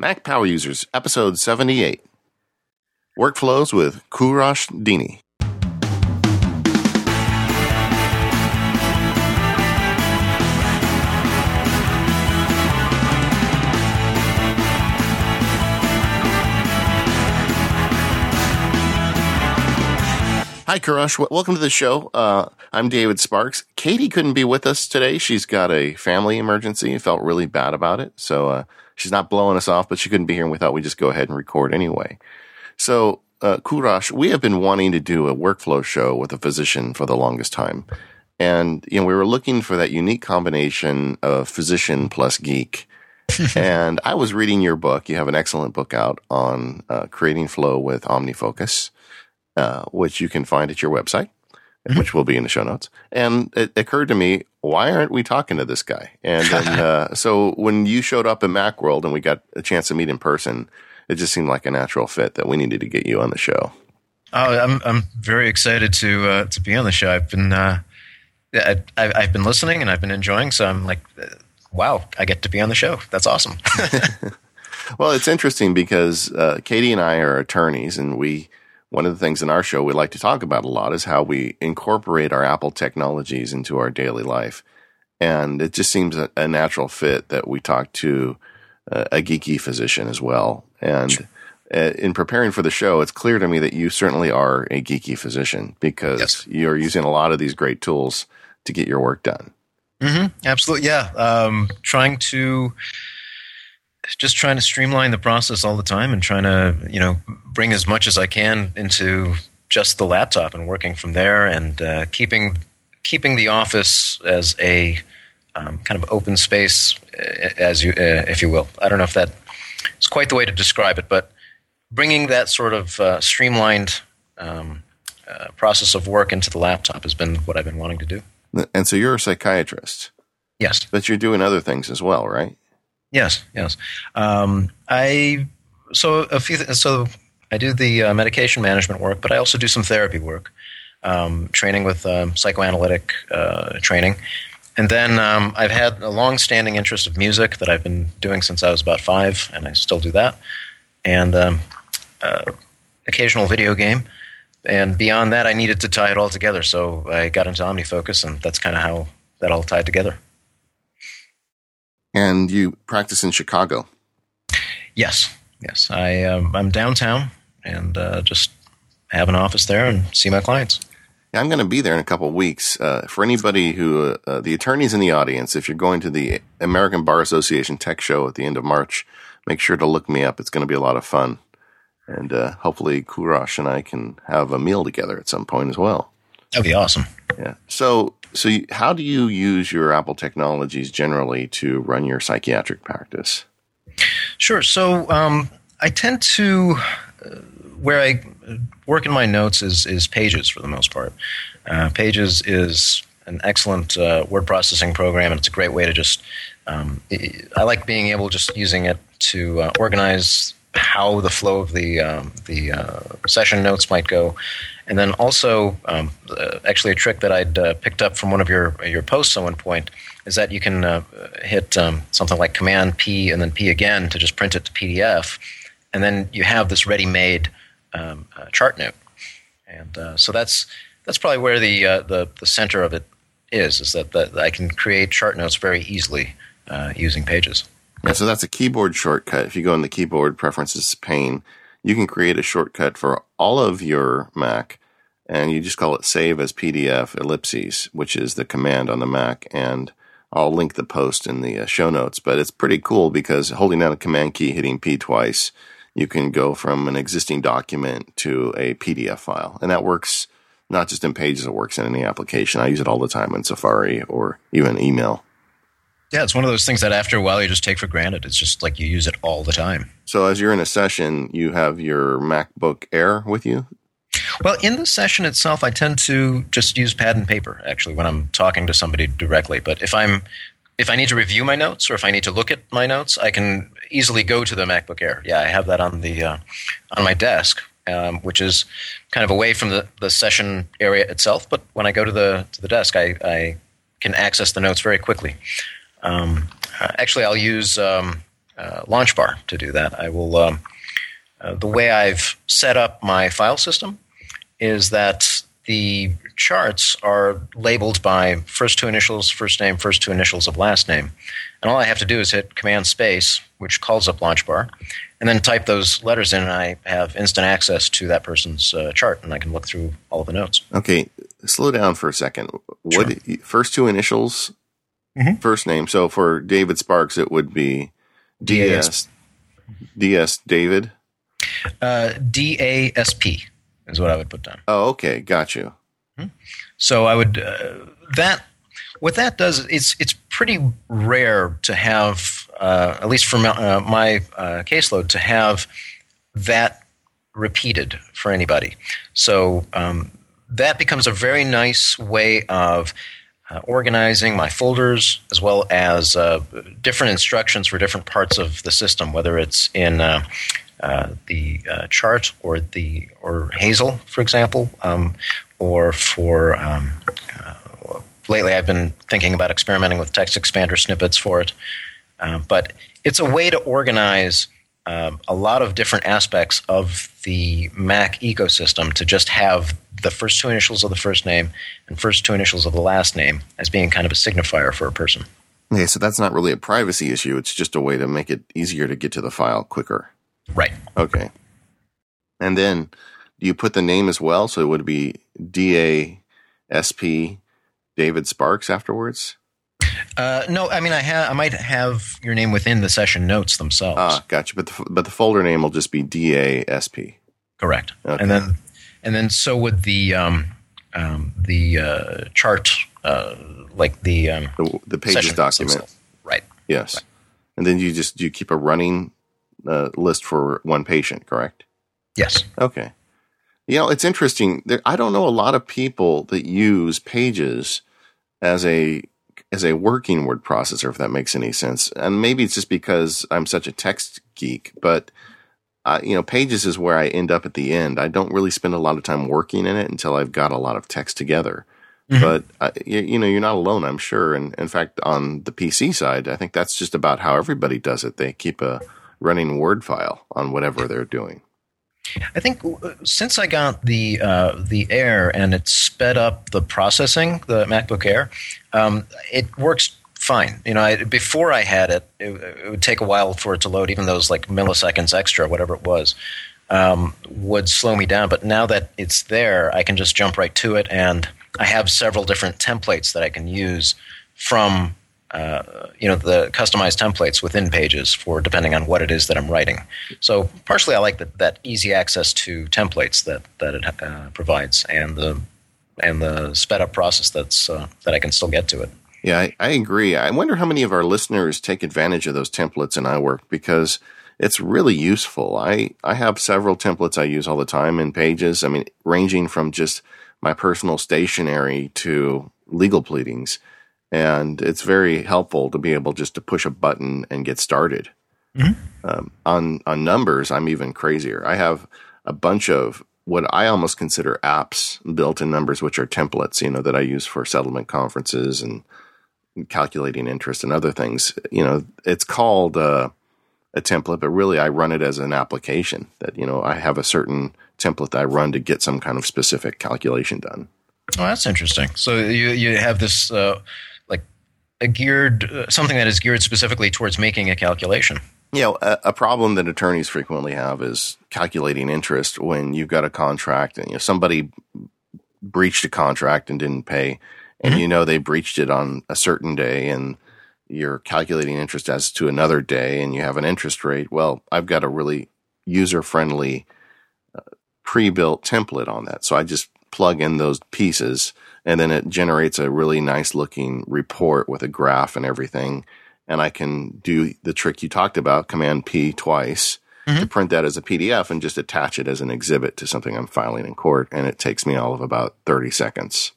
Mac Power Users, episode 78. Workflows with Kourosh Dini. Hi, Kourosh. W- Welcome to the show. Uh, I'm David Sparks. Katie couldn't be with us today. She's got a family emergency. and Felt really bad about it. So uh, she's not blowing us off, but she couldn't be here, and we thought we'd just go ahead and record anyway. So, uh, Kourosh, we have been wanting to do a workflow show with a physician for the longest time. And, you know, we were looking for that unique combination of physician plus geek. and I was reading your book. You have an excellent book out on uh, creating flow with OmniFocus, uh, which you can find at your website, which will be in the show notes. And it occurred to me, why aren't we talking to this guy? And then, uh, so when you showed up at Macworld and we got a chance to meet in person, it just seemed like a natural fit that we needed to get you on the show. Oh, I'm I'm very excited to uh, to be on the show. I've been uh, I, I've I've been listening and I've been enjoying. So I'm like, uh, wow, I get to be on the show. That's awesome. Well, it's interesting because uh, Katie and I are attorneys, and we one of the things in our show we like to talk about a lot is how we incorporate our Apple technologies into our daily life, and it just seems a, a natural fit that we talk to uh, a geeky physician as well. And uh, in preparing for the show, it's clear to me that you certainly are a geeky physician because Yes. you're using a lot of these great tools to get your work done. hmm Absolutely, yeah. Um, trying to just trying to streamline the process all the time and trying to you know bring as much as I can into just the laptop and working from there and uh, keeping keeping the office as a um, kind of open space, uh, as you uh, if you will. I don't know if that is quite the way to describe it, but bringing that sort of uh, streamlined um, uh, process of work into the laptop has been what I've been wanting to do. And so you're a psychiatrist, Yes. but you're doing other things as well, right? Yes, yes. Um, I so a few. So I do the uh, medication management work, but I also do some therapy work, um, training with um, psychoanalytic uh, training, and then um, I've had a long-standing interest of music that I've been doing since I was about five, and I still do that, and um, uh, occasional video game. And beyond that, I needed to tie it all together, so I got into OmniFocus, and that's kind of how that all tied together. And you practice in Chicago. Yes, yes. I um, I'm downtown and uh, just have an office there and see my clients. Yeah, I'm going to be there in a couple of weeks. Uh, for anybody who, uh, uh, the attorneys in the audience, if you're going to the American Bar Association Tech Show at the end of March, make sure to look me up. It's going to be a lot of fun. And uh, hopefully, Kourosh and I can have a meal together at some point as well. That'd be awesome. Yeah. So, so how do you use your Apple technologies generally to run your psychiatric practice? Sure. So um, I tend to uh, where I work in my notes is is Pages for the most part. Uh, Pages is an excellent uh, word processing program, and it's a great way to just. Um, I I like being able just using it to uh, organize how the flow of the um, the uh, session notes might go, and then also um, uh, actually a trick that I'd uh, picked up from one of your your posts at one point is that you can uh, hit um, something like Command P and then P again to just print it to PDF, and then you have this ready-made um, uh, chart note, and uh, so that's that's probably where the uh, the the center of it is is that, that I can create chart notes very easily using Pages. Yeah, so that's a keyboard shortcut. If you go in the keyboard preferences pane, you can create a shortcut for all of your Mac, and you just call it save as PDF ellipses, which is the command on the Mac. And I'll link the post in the uh, show notes. But it's pretty cool because holding down a command key, hitting P twice, you can go from an existing document to a PDF file, and that works not just in Pages; it works in any application. I use it all the time in Safari or even email. Yeah, it's one of those things that after a while you just take for granted. It's just like you use it all the time. So as you're in a session, you have your MacBook Air with you. Well, in the session itself, I tend to just use pad and paper actually when I'm talking to somebody directly. But if I'm if I need to review my notes or if I need to look at my notes, I can easily go to the MacBook Air. Yeah, I have that on the uh, on my desk, um, which is kind of away from the, the session area itself. But when I go to the to the desk, I, I can access the notes very quickly. Um, actually, I'll use um, uh, launch bar to do that. I will. Um, uh, the way I've set up my file system is that the charts are labeled by first two initials, first name, first two initials of last name. And all I have to do is hit Command Space, which calls up LaunchBar, and then type those letters in, and I have instant access to that person's uh, chart, and I can look through all of the notes. Okay, slow down for a second. What sure. first two initials, mm-hmm. first name? So for David Sparks, it would be DS DS David. Uh, D A S P is what I would put down. Oh, okay, got you. Mm-hmm. So I would uh, that what that does it's it's pretty rare to have uh, at least for my, uh, my uh, caseload to have that repeated for anybody. So um, that becomes a very nice way of uh, organizing my folders as well as uh, different instructions for different parts of the system, whether it's in uh, uh, the uh, chart or the or Hazel, for example, um, or for um, uh, lately I've been thinking about experimenting with text expander snippets for it. But it's a way to organize um, a lot of different aspects of the Mac ecosystem to just have the first two initials of the first name and first two initials of the last name as being kind of a signifier for a person. Okay, so that's not really a privacy issue. It's just a way to make it easier to get to the file quicker. Right. Okay. And then do you put the name as well? So it would be D A S P David Sparks afterwards? Uh, no, I mean I have I might have your name within the session notes themselves. Ah, gotcha. But the but the folder name will just be D A S P. Correct. Okay. And then and then so would the um, um, the uh, chart uh, like the um, the, the pages document. Right. Yes. Right. And then you just do you keep a running uh, list for one patient, correct? Yes. Okay. You know, it's interesting. There, I don't know a lot of people that use Pages as a as a working word processor, if that makes any sense. And maybe it's just because I'm such a text geek, but uh, you know, Pages is where I end up at the end. I don't really spend a lot of time working in it until I've got a lot of text together. Mm-hmm. But uh, you, you, know, you're not alone, I'm sure. And in fact, on the PC side, I think that's just about how everybody does it. They keep a running Word file on whatever they're doing. I think uh, since I got the uh, the Air and it sped up the processing, the MacBook Air, um, it works fine. You know, I, before I had it, it, it, would take a while for it to load, even those like milliseconds extra, whatever it was, um, would slow me down. But now that it's there, I can just jump right to it, and I have several different templates that I can use from uh, you know the customized templates within pages for depending on what it is that I'm writing. So partially, I like that, that easy access to templates that that it uh, provides, and the and the sped up process that's uh, that I can still get to it. Yeah, I, I, agree. I wonder how many of our listeners take advantage of those templates in iWork because it's really useful. I I have several templates I use all the time in Pages. I mean, ranging from just my personal stationery to legal pleadings and it's very helpful to be able just to push a button and get started. Mm-hmm. Um, on on numbers, I'm even crazier. I have a bunch of what I almost consider apps built in numbers, which are templates, you know, that I use for settlement conferences and calculating interest and other things. You know, it's called uh, a template, but really I run it as an application that, you know, I have a certain template that I run to get some kind of specific calculation done. Oh, that's interesting. So you you have this uh, geared something that is geared specifically towards making a calculation. You know, a, a, problem that attorneys frequently have is calculating interest when you've got a contract and you know somebody breached a contract and didn't pay, and mm-hmm. you know they breached it on a certain day, and you're calculating interest as to another day, and you have an interest rate. Well, I've got a really user friendly uh, pre built template on that, so I just plug in those pieces and then it generates a really nice looking report with a graph and everything. And I can do the trick you talked about, Command P twice mm-hmm. to print that as a PDF and just attach it as an exhibit to something I'm filing in court. And it takes me all of about 30 seconds.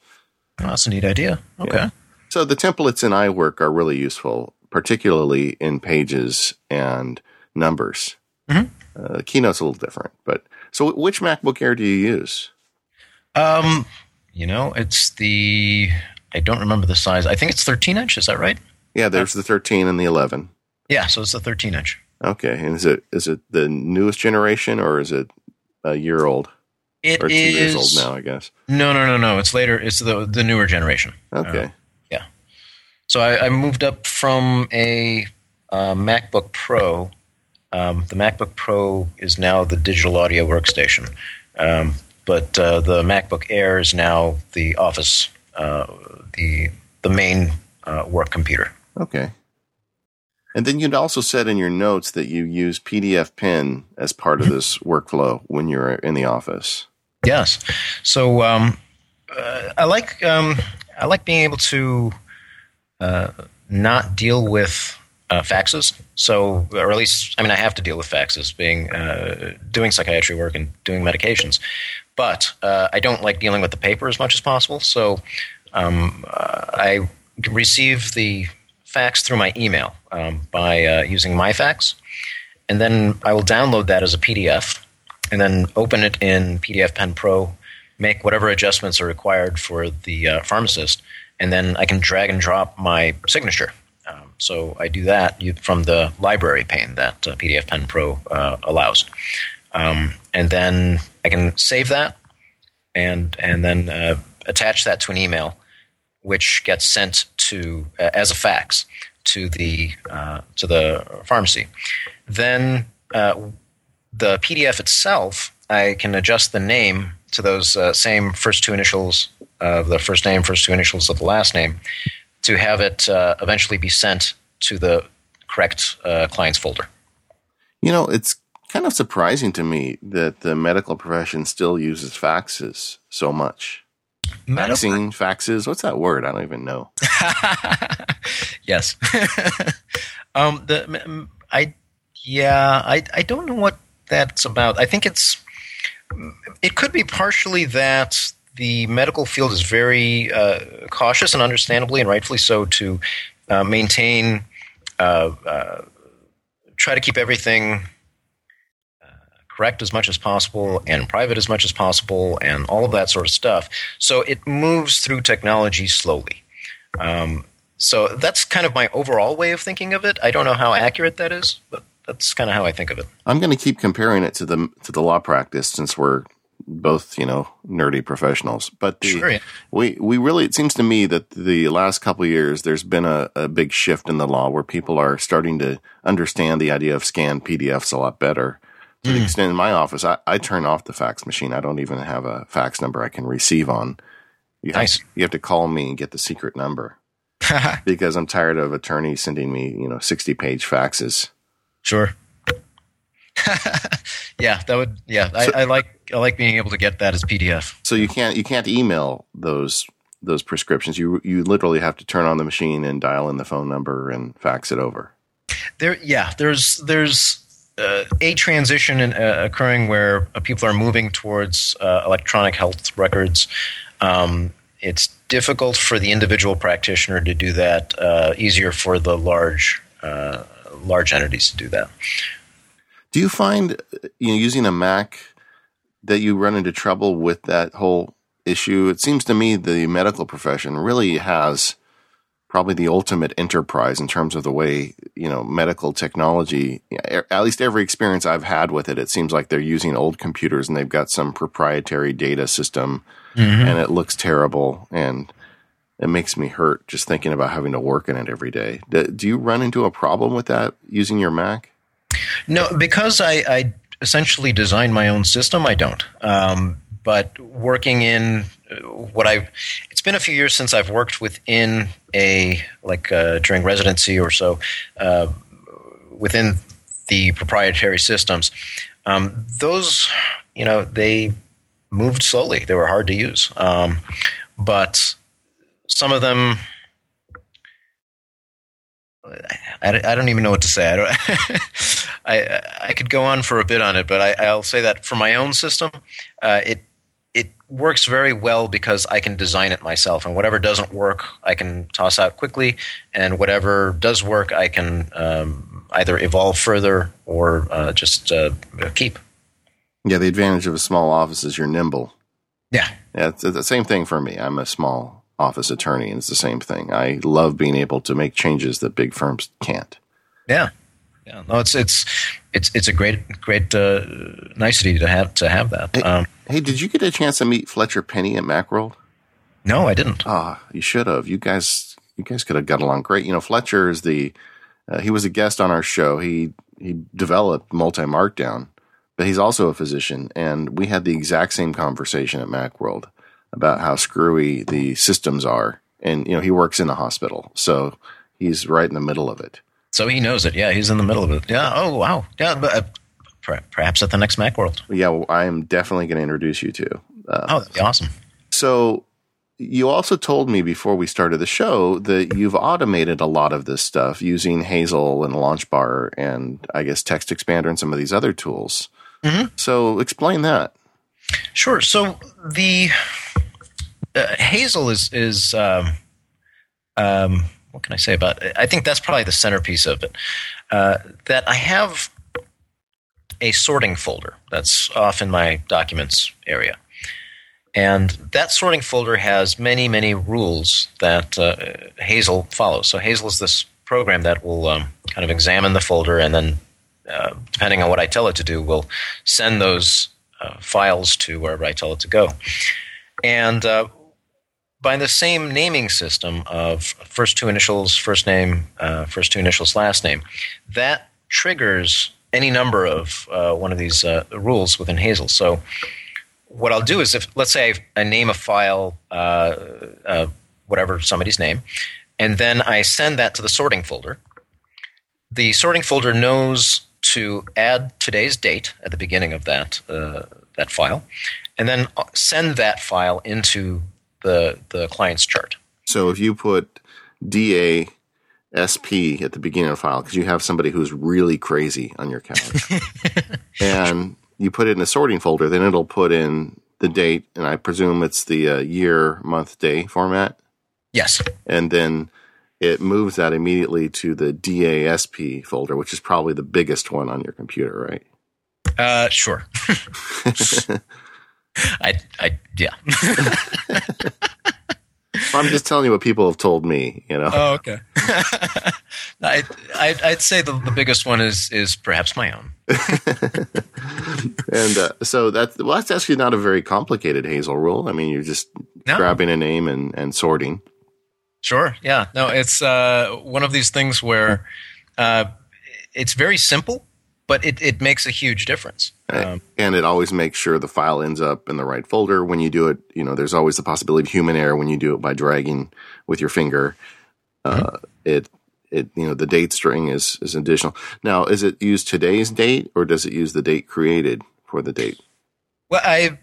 Oh, that's a neat idea. Okay. Yeah. So the templates in iWork are really useful, particularly in pages and numbers. Mm-hmm. Uh, Keynote's a little different, but so which MacBook Air do you use? Um, you know, it's the I don't remember the size. I think it's 13 inch. Is that right? Yeah, there's the 13 and the 11. Yeah, so it's the 13 inch. Okay, and is it is it the newest generation or is it a year old It or two is years old now? I guess. No, no, no, no. It's later. It's the the newer generation. Okay. Uh, So I, I moved up from a uh, MacBook Pro. Um, the MacBook Pro is now the digital audio workstation, um, but uh, the MacBook Air is now the Office, uh, the the main uh, work computer. Okay. And then you'd also said in your notes that you use PDF Pen as part of this workflow when you're in the office. Yes. So um, uh, I like um, I like being able to uh, not deal with uh, faxes. So, or at least, I mean, I have to deal with faxes, being uh, doing psychiatry work and doing medications. But uh, I don't like dealing with the paper as much as possible. So um, uh, I receive the fax through my email um, by uh, using MyFax, and then I will download that as a PDF, and then open it in PDF Pen Pro, make whatever adjustments are required for the uh, pharmacist, and then I can drag and drop my signature. Um, so I do that from the library pane that uh, PDF Pen Pro uh, allows, um, and then I can save that, and and then uh, attach that to an email, which gets sent to uh, as a fax to the uh, to the pharmacy. Then uh, the PDF itself, I can adjust the name to those uh, same first two initials of the first name, first two initials of the last name, to have it uh, eventually be sent to the correct uh, client's folder. You know, it's kind of surprising to me that the medical profession still uses faxes so much. Faxing, faxes, what's that word? I don't even know. yes. um, the I yeah I I don't know what that's about. I think it's it could be partially that the medical field is very uh, cautious and understandably and rightfully so to uh, maintain uh, uh, try to keep everything correct as much as possible and private as much as possible and all of that sort of stuff. So it moves through technology slowly. Um, so that's kind of my overall way of thinking of it. I don't know how accurate that is, but that's kind of how I think of it. I'm going to keep comparing it to the to the law practice since we're both, you know, nerdy professionals. But the, Sure, yeah. we we really it seems to me that the last couple of years there's been a, a big shift in the law where people are starting to understand the idea of scanned PDFs a lot better. To the hmm. extent in my office, I, I turn off the fax machine. I don't even have a fax number I can receive on. You have, Nice. you have to call me and get the secret number because I'm tired of attorneys sending me, you know, 60 page faxes. Sure. yeah, that would. Yeah, I, I like I like being able to get that as PDF. So you can't you can't email those those prescriptions. You you literally have to turn on the machine and dial in the phone number and fax it over. There, yeah, there's there's uh, a transition in, uh, occurring where uh, people are moving towards uh, electronic health records. Um, it's difficult for the individual practitioner to do that. Uh, easier for the large large entities to do that. Do you find you know using a Mac that you run into trouble with that whole issue? It seems to me the medical profession really has probably the ultimate enterprise in terms of the way you know medical technology at least every experience i've had with it it seems like they're using old computers and they've got some proprietary data system and it looks terrible and it makes me hurt just thinking about having to work in it every day do, do you run into a problem with that using your mac No, because I, I essentially designed my own system. I don't. Um, but working in uh, what I, it's been a few years since I've worked within a like uh, during residency or so, uh, within the proprietary systems. Um, those, you know, they moved slowly. They were hard to use, um, but some of them. I, don't even know what to say. I. I I could go on for a bit on it, but I, I'll say that for my own system, uh, it works very well because I can design it myself, and whatever doesn't work, I can toss out quickly, and whatever does work, I can um, either evolve further or uh, just uh, keep. yeah the advantage of a small office is you're nimble Yeah, Yeah, it's it's the same thing for me. I'm a small office attorney, and it's the same thing. I love being able to make changes that big firms can't. yeah. yeah. No, it's it's it's it's a great great uh, nicety to have to have that. Um, hey, did you get a chance to meet Fletcher Penney at Macworld? no, I didn't. Ah, you should have. You guys, you guys could have got along great. You know, Fletcher is the uh, he was a guest on our show. He he developed multi markdown, but he's also a physician, and we had the exact same conversation at MacWorld about how screwy the systems are. And you know, he works in a hospital, so he's right in the middle of it. So he knows it. Yeah, he's in the middle of it. Yeah. Oh wow. Yeah. But uh, perhaps at the next MacWorld. Yeah, well, I am definitely going to introduce you to. Uh, Oh, that'd be awesome. So you also told me before we started the show that you've automated a lot of this stuff using Hazel and LaunchBar and I guess Text Expander and some of these other tools. Mhm. So explain that. Sure. So the uh, Hazel is is um, um, what can I say about? it? I think that's probably the centerpiece of it. Uh, that I have a sorting folder that's off in my documents area, and that sorting folder has many many rules that uh, Hazel follows. So Hazel is this program that will um, kind of examine the folder and then. Uh, depending on what I tell it to do, will send those uh, files to wherever I tell it to go. And uh, by the same naming system of first two initials, first name, uh, first two initials, last name, that triggers any number of uh, one of these uh, rules within Hazel. So what I'll do is if, let's say I, name a file, uh, uh, whatever somebody's name, and then I send that to the sorting folder. The sorting folder knows to add today's date at the beginning of that uh, that file, and then send that file into the the client's chart. So if you put DA SP at the beginning of the file because you have somebody who's really crazy on your couch, and you put it in a sorting folder, then it'll put in the date, and I presume it's the uh, year, month, day format. Yes. and then it moves that immediately to the DASP folder, which is probably the biggest one on your computer, right? Uh, sure. I, I, yeah. I'm just telling you what people have told me, you know. Oh, okay. I, I, I'd say the, the biggest one is is perhaps my own. and uh, so that's well, that's actually not a very complicated Hazel rule. I mean, you're just No. grabbing a name and, and sorting. Sure. Yeah. No, it's uh, one of these things where uh, it's very simple, but it, it makes a huge difference. Um, and it always makes sure the file ends up in the right folder. When you do it, you know, there's always the possibility of human error when you do it by dragging with your finger. Uh, it, it, you know, the date string is, is additional. Now, is it use today's date or does it use the date created for the date? well, I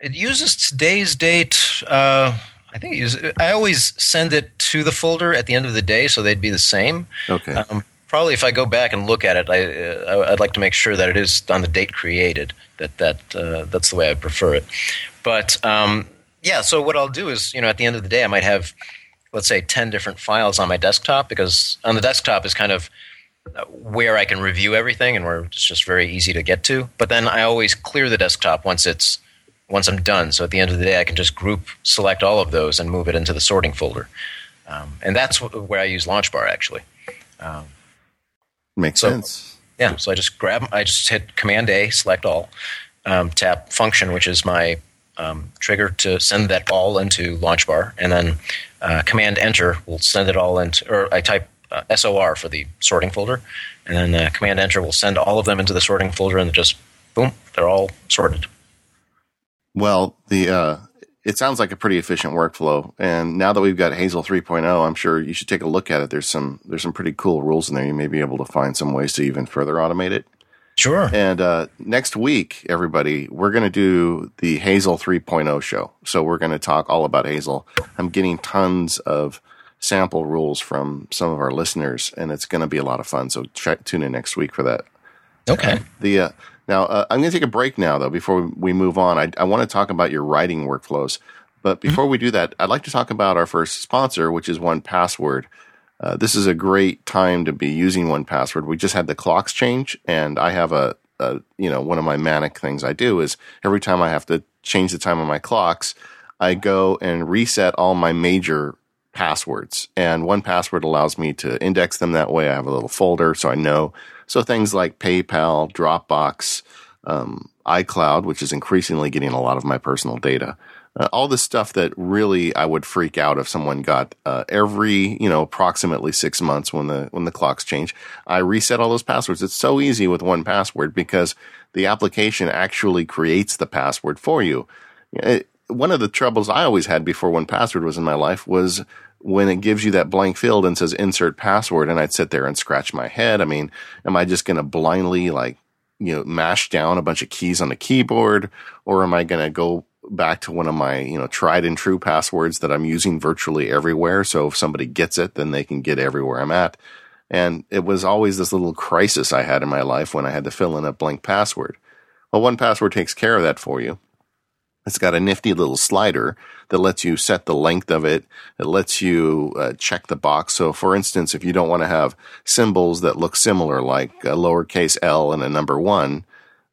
it uses today's date. Uh, I think it uses, I always send it to the folder at the end of the day, so they'd be the same. Okay. Um, probably, if I go back and look at it, I, uh, I'd like to make sure that it is on the date created. That that uh, that's the way I prefer it. But um, yeah, so what I'll do is, you know, at the end of the day, I might have, let's say, ten different files on my desktop because on the desktop is kind of uh, where I can review everything and where it's just very easy to get to. But then I always clear the desktop once it's once I'm done. So at the end of the day, I can just group select all of those and move it into the sorting folder. Um, and that's wh- where I use LaunchBar actually. Um, Makes so- sense. yeah, so I just grab, I just hit Command A, select all, um, tap function, which is my um, trigger to send that all into launch bar, and then uh, Command Enter will send it all into, or I type uh, SOR for the sorting folder, and then uh, Command Enter will send all of them into the sorting folder, and just boom, they're all sorted. Well, the uh, it sounds like a pretty efficient workflow, and now that we've got Hazel 3.0, I'm sure you should take a look at it. There's some there's some pretty cool rules in there. You may be able to find some ways to even further automate it. Sure. And uh, next week, everybody, we're going to do the Hazel 3.0 show. So we're going to talk all about Hazel. I'm getting tons of sample rules from some of our listeners, and it's going to be a lot of fun. So try, tune in next week for that. Okay. The uh, now uh, I'm going to take a break now though before we move on. I, I want to talk about your writing workflows, but before we do that, I'd like to talk about our first sponsor, which is One Password. Uh, this is a great time to be using One Password. We just had the clocks change, and I have a, a you know one of my manic things I do is every time I have to change the time on my clocks, I go and reset all my major passwords. And one password allows me to index them that way. I have a little folder so I know. So things like PayPal, Dropbox, um, iCloud, which is increasingly getting a lot of my personal data. Uh, all the stuff that really I would freak out if someone got uh, every you know approximately six months when the when the clocks change. I reset all those passwords. It's so easy with one password because the application actually creates the password for you. It, one of the troubles I always had before one password was in my life was when it gives you that blank field and says insert password and I'd sit there and scratch my head. I mean, am I just going to blindly like, you know, mash down a bunch of keys on the keyboard or am I going to go back to one of my, you know, tried and true passwords that I'm using virtually everywhere. So if somebody gets it, then they can get everywhere I'm at. And it was always this little crisis I had in my life when I had to fill in a blank password. Well, one password takes care of that for you. It's got a nifty little slider that lets you set the length of it. It lets you uh, check the box. So, for instance, if you don't want to have symbols that look similar, like a lowercase l and a number one,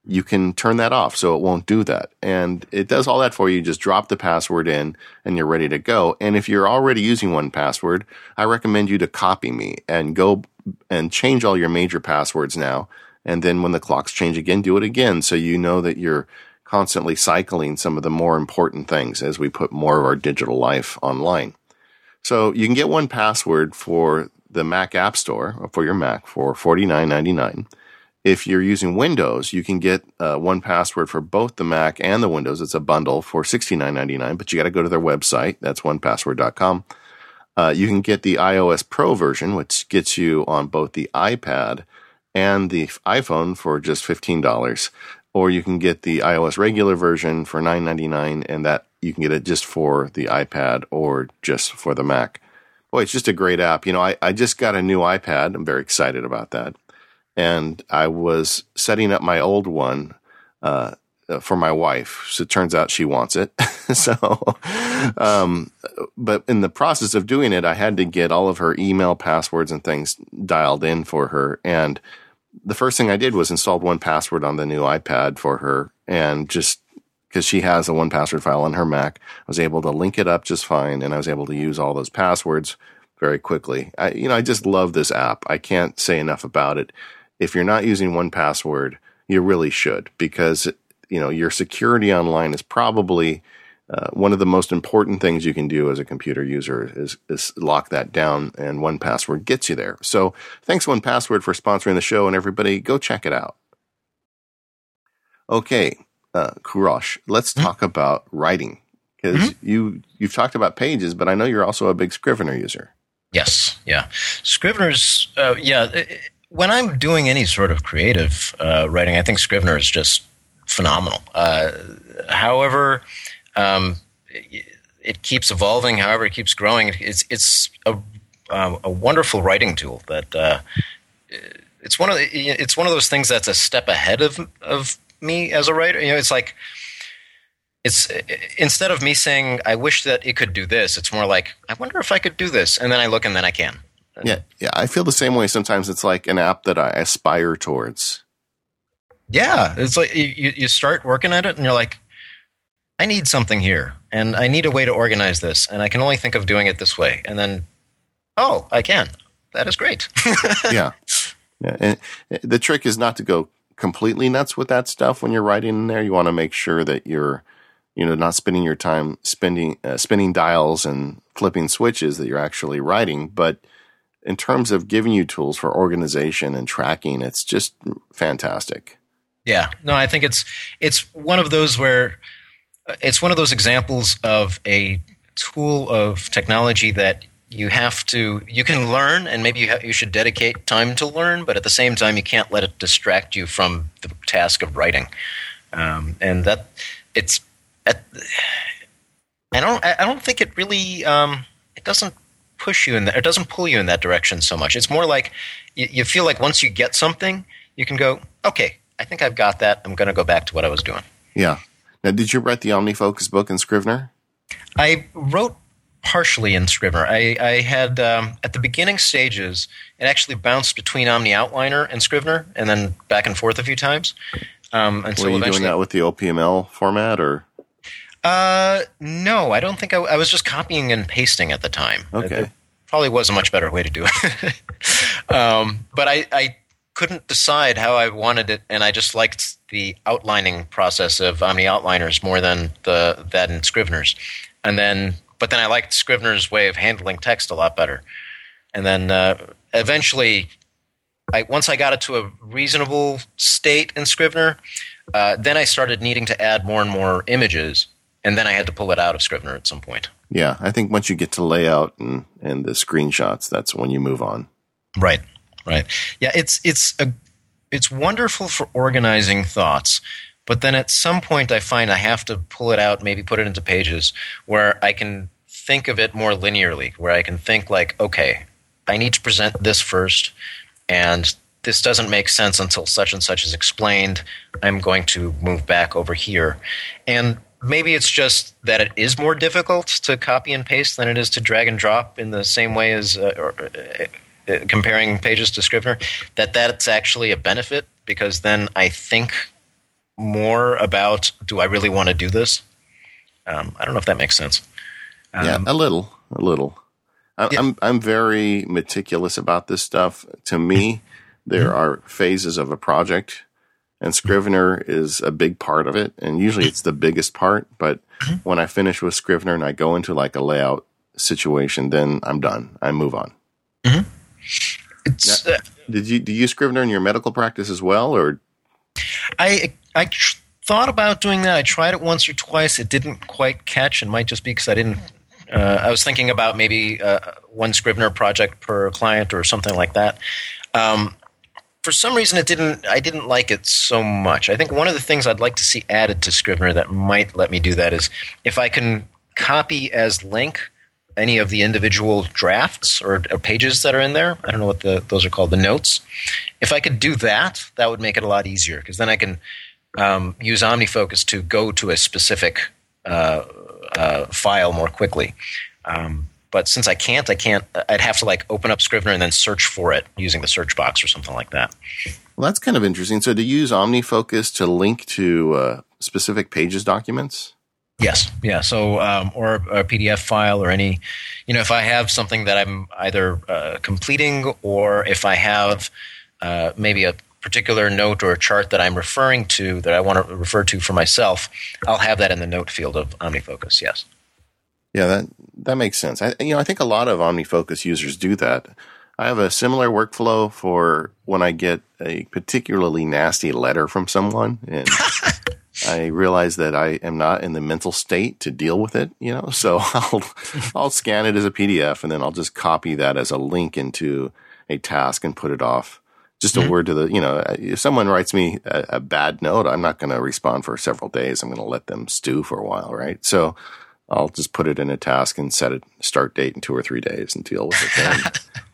you can turn that off so it won't do that. And it does all that for you. Just drop the password in and you're ready to go. And if you're already using one password, I recommend you to copy me and go and change all your major passwords now. And then when the clocks change again, do it again so you know that you're constantly cycling some of the more important things as we put more of our digital life online. So you can get one password for the Mac App Store for your Mac for $49.99. If you're using Windows, you can get uh, one password for both the Mac and the Windows. It's a bundle for $69.99, but you got to go to their website. That's onepassword.com. Uh, you can get the iOS Pro version, which gets you on both the iPad and the iPhone for just $15 or you can get the iOS regular version for $9.99 and that you can get it just for the iPad or just for the Mac. Boy, it's just a great app. You know, I, I just got a new iPad. I'm very excited about that. And I was setting up my old one uh, for my wife. So it turns out she wants it. so, um, but in the process of doing it, I had to get all of her email passwords and things dialed in for her. And the first thing I did was installed one password on the new iPad for her and just because she has a one password file on her Mac, I was able to link it up just fine and I was able to use all those passwords very quickly. I, you know, I just love this app. I can't say enough about it. If you're not using one password, you really should because, you know, your security online is probably uh, one of the most important things you can do as a computer user is, is lock that down and one password gets you there. So thanks one password for sponsoring the show and everybody go check it out. Okay. Uh, Kourosh, let's mm-hmm. talk about writing because mm-hmm. you, you've talked about pages, but I know you're also a big Scrivener user. Yes. Yeah. Scrivener's, uh, yeah. When I'm doing any sort of creative uh, writing, I think Scrivener is just phenomenal. Uh, however, um, it keeps evolving. However, it keeps growing. It's it's a um, a wonderful writing tool that uh, it's one of the, it's one of those things that's a step ahead of of me as a writer. You know, it's like it's instead of me saying I wish that it could do this, it's more like I wonder if I could do this, and then I look and then I can. Yeah, yeah, I feel the same way. Sometimes it's like an app that I aspire towards. Yeah, it's like you you start working at it, and you're like, I need something here and I need a way to organize this and I can only think of doing it this way. And then, oh, I can. That is great. yeah. Yeah. And the trick is not to go completely nuts with that stuff when you're writing in there. You want to make sure that you're, you know, not spending your time spending, uh, spinning dials and flipping switches that you're actually writing. But in terms of giving you tools for organization and tracking, it's just fantastic. Yeah. No, I think it's, it's one of those where, it's one of those examples of a tool of technology that you have to you can learn and maybe you, ha- you should dedicate time to learn but at the same time you can't let it distract you from the task of writing. Um, and that it's at, I don't I don't think it really um, it doesn't push you in that it doesn't pull you in that direction so much. It's more like you, you feel like once you get something you can go okay I think I've got that. I'm going to go back to what I was doing. Yeah now, did you write the OmniFocus book in Scrivener? I wrote partially in Scrivener. I, I had um, at the beginning stages, it actually bounced between Omni Outliner and Scrivener, and then back and forth a few times. Um, and Were so you doing that with the OPML format, or? Uh, no, I don't think I, I was just copying and pasting at the time. Okay. It probably was a much better way to do it. um, but I, I couldn't decide how I wanted it, and I just liked the outlining process of Omni Outliners more than the that in Scrivener's. And then, but then I liked Scrivener's way of handling text a lot better. And then uh, eventually, I, once I got it to a reasonable state in Scrivener, uh, then I started needing to add more and more images, and then I had to pull it out of Scrivener at some point. Yeah, I think once you get to layout and, and the screenshots, that's when you move on. Right, right. Yeah, it's it's a it's wonderful for organizing thoughts, but then at some point I find I have to pull it out, maybe put it into pages where I can think of it more linearly, where I can think like, okay, I need to present this first, and this doesn't make sense until such and such is explained. I'm going to move back over here. And maybe it's just that it is more difficult to copy and paste than it is to drag and drop in the same way as uh, or, uh, comparing pages to Scrivener. That that's actually a benefit because then I think more about do I really want to do this? Um, I don't know if that makes sense. Um, yeah, a little, a little. I, yeah. I'm I'm very meticulous about this stuff. To me, there mm-hmm. are phases of a project, and Scrivener is a big part of it. And usually, it's the biggest part. But mm-hmm. when I finish with Scrivener and I go into like a layout situation, then I'm done. I move on. Mm-hmm. Now, did you do you use Scrivener in your medical practice as well, or? I I tr- thought about doing that. I tried it once or twice. It didn't quite catch, and might just be because I didn't uh, I was thinking about maybe uh, one Scrivener project per client or something like that. Um, for some reason, it didn't. I didn't like it so much. I think one of the things I'd like to see added to Scrivener that might let me do that is if I can copy as link any of the individual drafts or, or, pages that are in there. I don't know what the, those are called, the notes. If I could do that, that would make it a lot easier because then I can um, use OmniFocus to go to a specific uh, uh, file more quickly. Um, but since I can't, I can't. I'd have to like open up Scrivener and then search for it using the search box or something like that. Well, that's kind of interesting. So, to use OmniFocus to link to uh, specific pages documents. Yes, yeah. So, um, or a PDF file or any, you know, if I have something that I'm either uh, completing or if I have uh, maybe a particular note or a chart that I'm referring to that I want to refer to for myself, I'll have that in the note field of OmniFocus. Yes. Yeah, that that makes sense. I, you know, I think a lot of OmniFocus users do that. I have a similar workflow for when I get a particularly nasty letter from someone, and I realize that I am not in the mental state to deal with it. You know, so I'll I'll scan it as a PDF, and then I'll just copy that as a link into a task and put it off just a mm-hmm. word to the, you know, if someone writes me a, a bad note, I'm not going to respond for several days. I'm going to let them stew for a while, right? So I'll just put it in a task and set a start date in two or three days and deal with it then.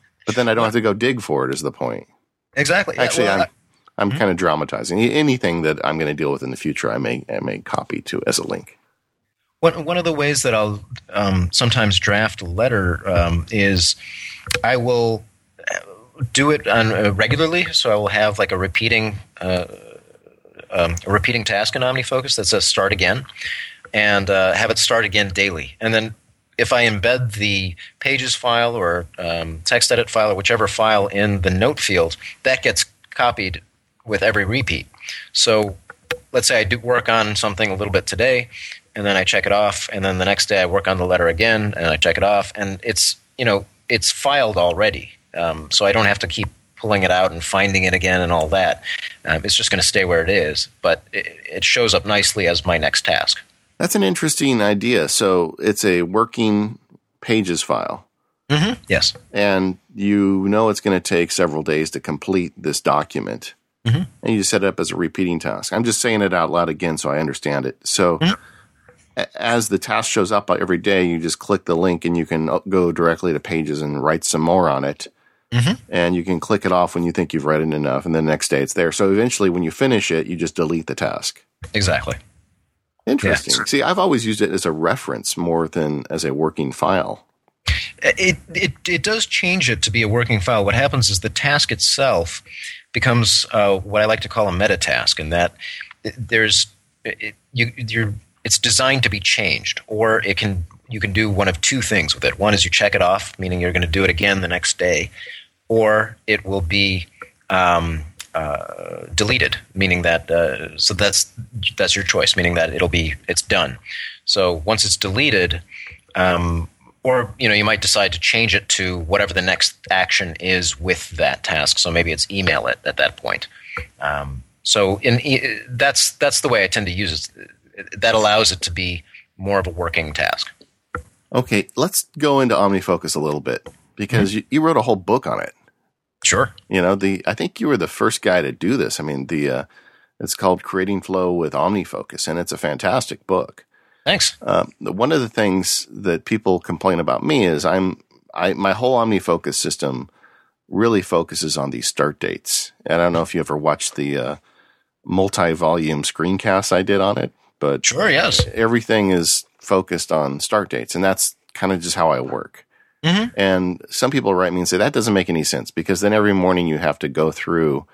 but then I don't have to go dig for it is the point. Exactly. Actually, well, I'm, I'm mm-hmm. kind of dramatizing. Anything that I'm going to deal with in the future, I may, I may copy to as a link. One, one of the ways that I'll um, sometimes draft a letter um, is I will do it on, uh, regularly, so I will have like a repeating uh, um, a repeating task in OmniFocus that says start again, and uh, have it start again daily. And then if I embed the pages file or um, text edit file or whichever file in the note field, that gets copied with every repeat. So let's say I do work on something a little bit today, and then I check it off, and then the next day I work on the letter again, and I check it off, and it's you know it's filed already. Um, so I don't have to keep pulling it out and finding it again and all that. Um, it's just going to stay where it is, but it, it, shows up nicely as my next task. That's an interesting idea. So it's a working pages file. Mm-hmm. Yes. And you know it's going to take several days to complete this document. Mm-hmm. And you set it up as a repeating task. I'm just saying it out loud again so I understand it. So mm-hmm as the task shows up every day, you just click the link and you can uh, go directly to pages and write some more on it. Mm-hmm. And you can click it off when you think you've read it enough, and then the next day it's there. So eventually, when you finish it, you just delete the task. Exactly. Interesting. Yeah. See, I've always used it as a reference more than as a working file. It, it, it does change it to be a working file. What happens is the task itself becomes uh, what I like to call a meta task, in that there's it, you, you're it's designed to be changed, or it can you can do one of two things with it. One is you check it off, meaning you're going to do it again the next day, or it will be um, uh, deleted, meaning that uh, so that's that's your choice, meaning that it'll be it's done. So once it's deleted, um, or you know you might decide to change it to whatever the next action is with that task. So maybe it's email it at that point. Um, so in, that's that's the way I tend to use it. That allows it to be more of a working task. Okay, let's go into OmniFocus a little bit because mm-hmm. you, you, wrote a whole book on it. Sure. You know the I think you were the first guy to do this. I mean the uh, it's called Creating Flow with OmniFocus, and it's a fantastic book. Thanks. Uh, one of the things that people complain about me is I'm I my whole OmniFocus system really focuses on these start dates. And I don't know if you ever watched the uh, multi-volume screencasts I did on it, but sure, yes, everything is focused on start dates, and that's kind of just how I work. Mm-hmm. And some people write me and say that doesn't make any sense because then every morning you have to go through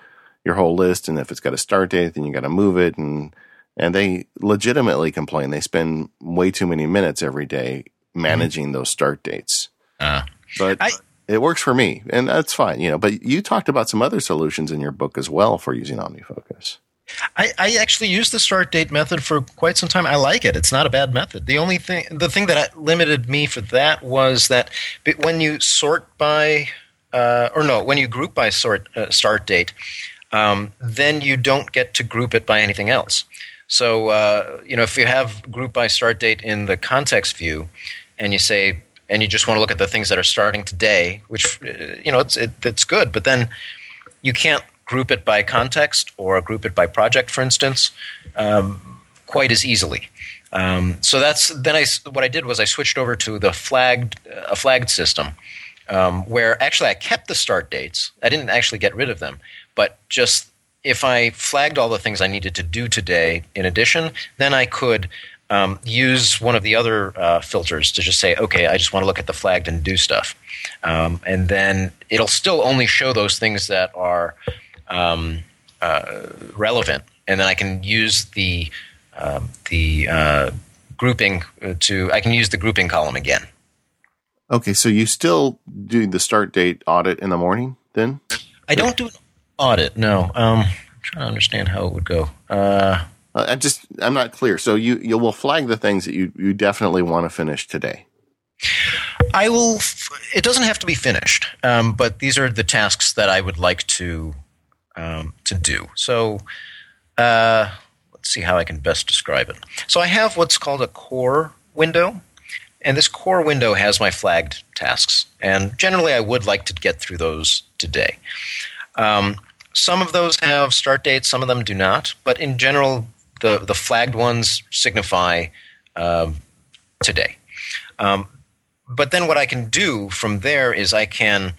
your whole list, and if it's got a start date, then you got to move it, and and they legitimately complain they spend way too many minutes every day managing mm-hmm. those start dates. Uh, but I, it works for me, and that's fine, you know. But you talked about some other solutions in your book as well for using OmniFocus. I, I actually used the start date method for quite some time. I like it. It's not a bad method. The only thing, the thing that limited me for that was that when you sort by, uh, or no, when you group by sort uh, start date, um, then you don't get to group it by anything else. So uh, you know, if you have group by start date in the context view, and you say and you just want to look at the things that are starting today, which uh, you know it's it, it's good, but then you can't group it by context or group it by project, for instance, um, quite as easily. Um, so that's then I what I did was I switched over to the flagged a flagged system um, where actually I kept the start dates. I didn't actually get rid of them, but just if I flagged all the things I needed to do today in addition, then I could um, use one of the other uh, filters to just say, okay, I just want to look at the flagged and do stuff. Um, and then it'll still only show those things that are um, uh, relevant. And then I can use the, um, the uh, grouping to, I can use the grouping column again. Okay, so you still do the start date audit in the morning then? I don't do audit, no. Um, I'm trying to understand how it would go. Uh, uh, I just I'm not clear. So you you will flag the things that you you definitely want to finish today. I will. It doesn't have to be finished, um, but these are the tasks that I would like to um, to do. So uh, let's see how I can best describe it. So I have what's called a core window, and this core window has my flagged tasks. And generally, I would like to get through those today. Um, some of those have start dates, some of them do not. But in general, the the flagged ones signify um, today. Um, but then what I can do from there is I can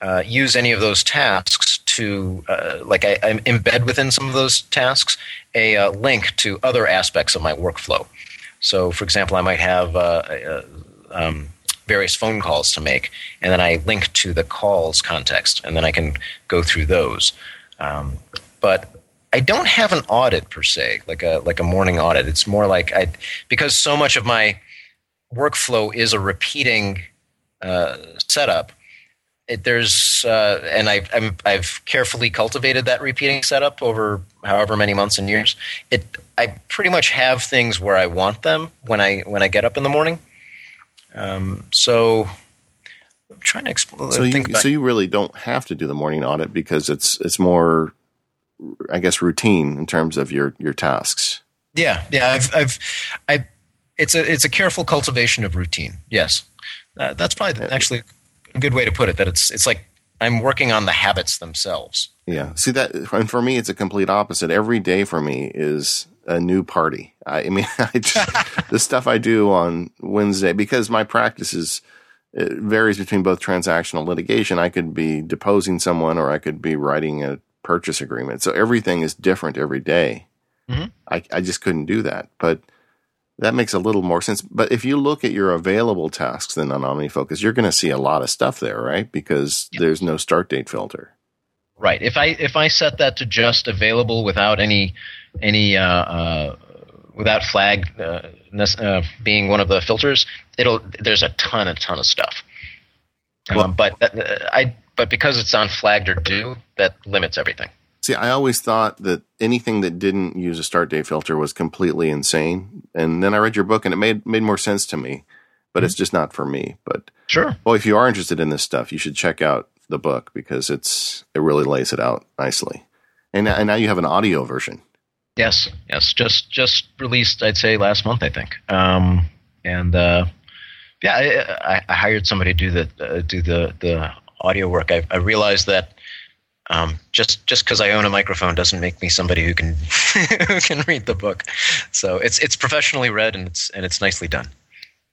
uh, use any of those tasks to, uh, like, I, I, embed within some of those tasks a uh, link to other aspects of my workflow. So, for example, I might have uh, um, various phone calls to make, and then I link to the calls context, and then I can go through those. Um, but I don't have an audit per se, like a like a morning audit. It's more like I because so much of my workflow is a repeating uh, setup. It, there's uh, and I, I'm, I've carefully cultivated that repeating setup over however many months and years. It I pretty much have things where I want them when I when I get up in the morning. Um, so I'm trying to explain. So you, so you really don't have to do the morning audit because it's it's more I guess, routine in terms of your your tasks. Yeah, yeah. I've, I've, I. It's a it's a careful cultivation of routine. Yes, uh, that's probably actually a good way to put it. That it's it's like I'm working on the habits themselves. Yeah. See that, and for me, it's a complete opposite. Every day for me is a new party. I, I mean, I just, the stuff I do on Wednesday because my practice is it varies between both transactional litigation. I could be deposing someone, or I could be writing a purchase agreement. So everything is different every day. Mm-hmm. I, I just couldn't do that. But that makes a little more sense. But if you look at your available tasks then on OmniFocus, you're going to see a lot of stuff there, right? Because yep. there's no start date filter. Right. If I if I set that to just available without any any uh, uh, without flag uh, uh, being one of the filters, it'll there's a ton, a ton of stuff. Well, um, but uh, I but because it's on flagged or due, that limits everything. See, I always thought that anything that didn't use a start date filter was completely insane. And then I read your book and it made made more sense to me. But mm-hmm. it's just not for me. But sure. Well, if you are interested in this stuff, you should check out the book because it's it really lays it out nicely. And and now you have an audio version. Yes, yes, just just released. I'd say last month, I think. Um, and uh, yeah, I, I, hired somebody to do the uh, do the the audio work. I, I realized that um, just just because I own a microphone doesn't make me somebody who can who can read the book. So it's it's professionally read and it's and it's nicely done.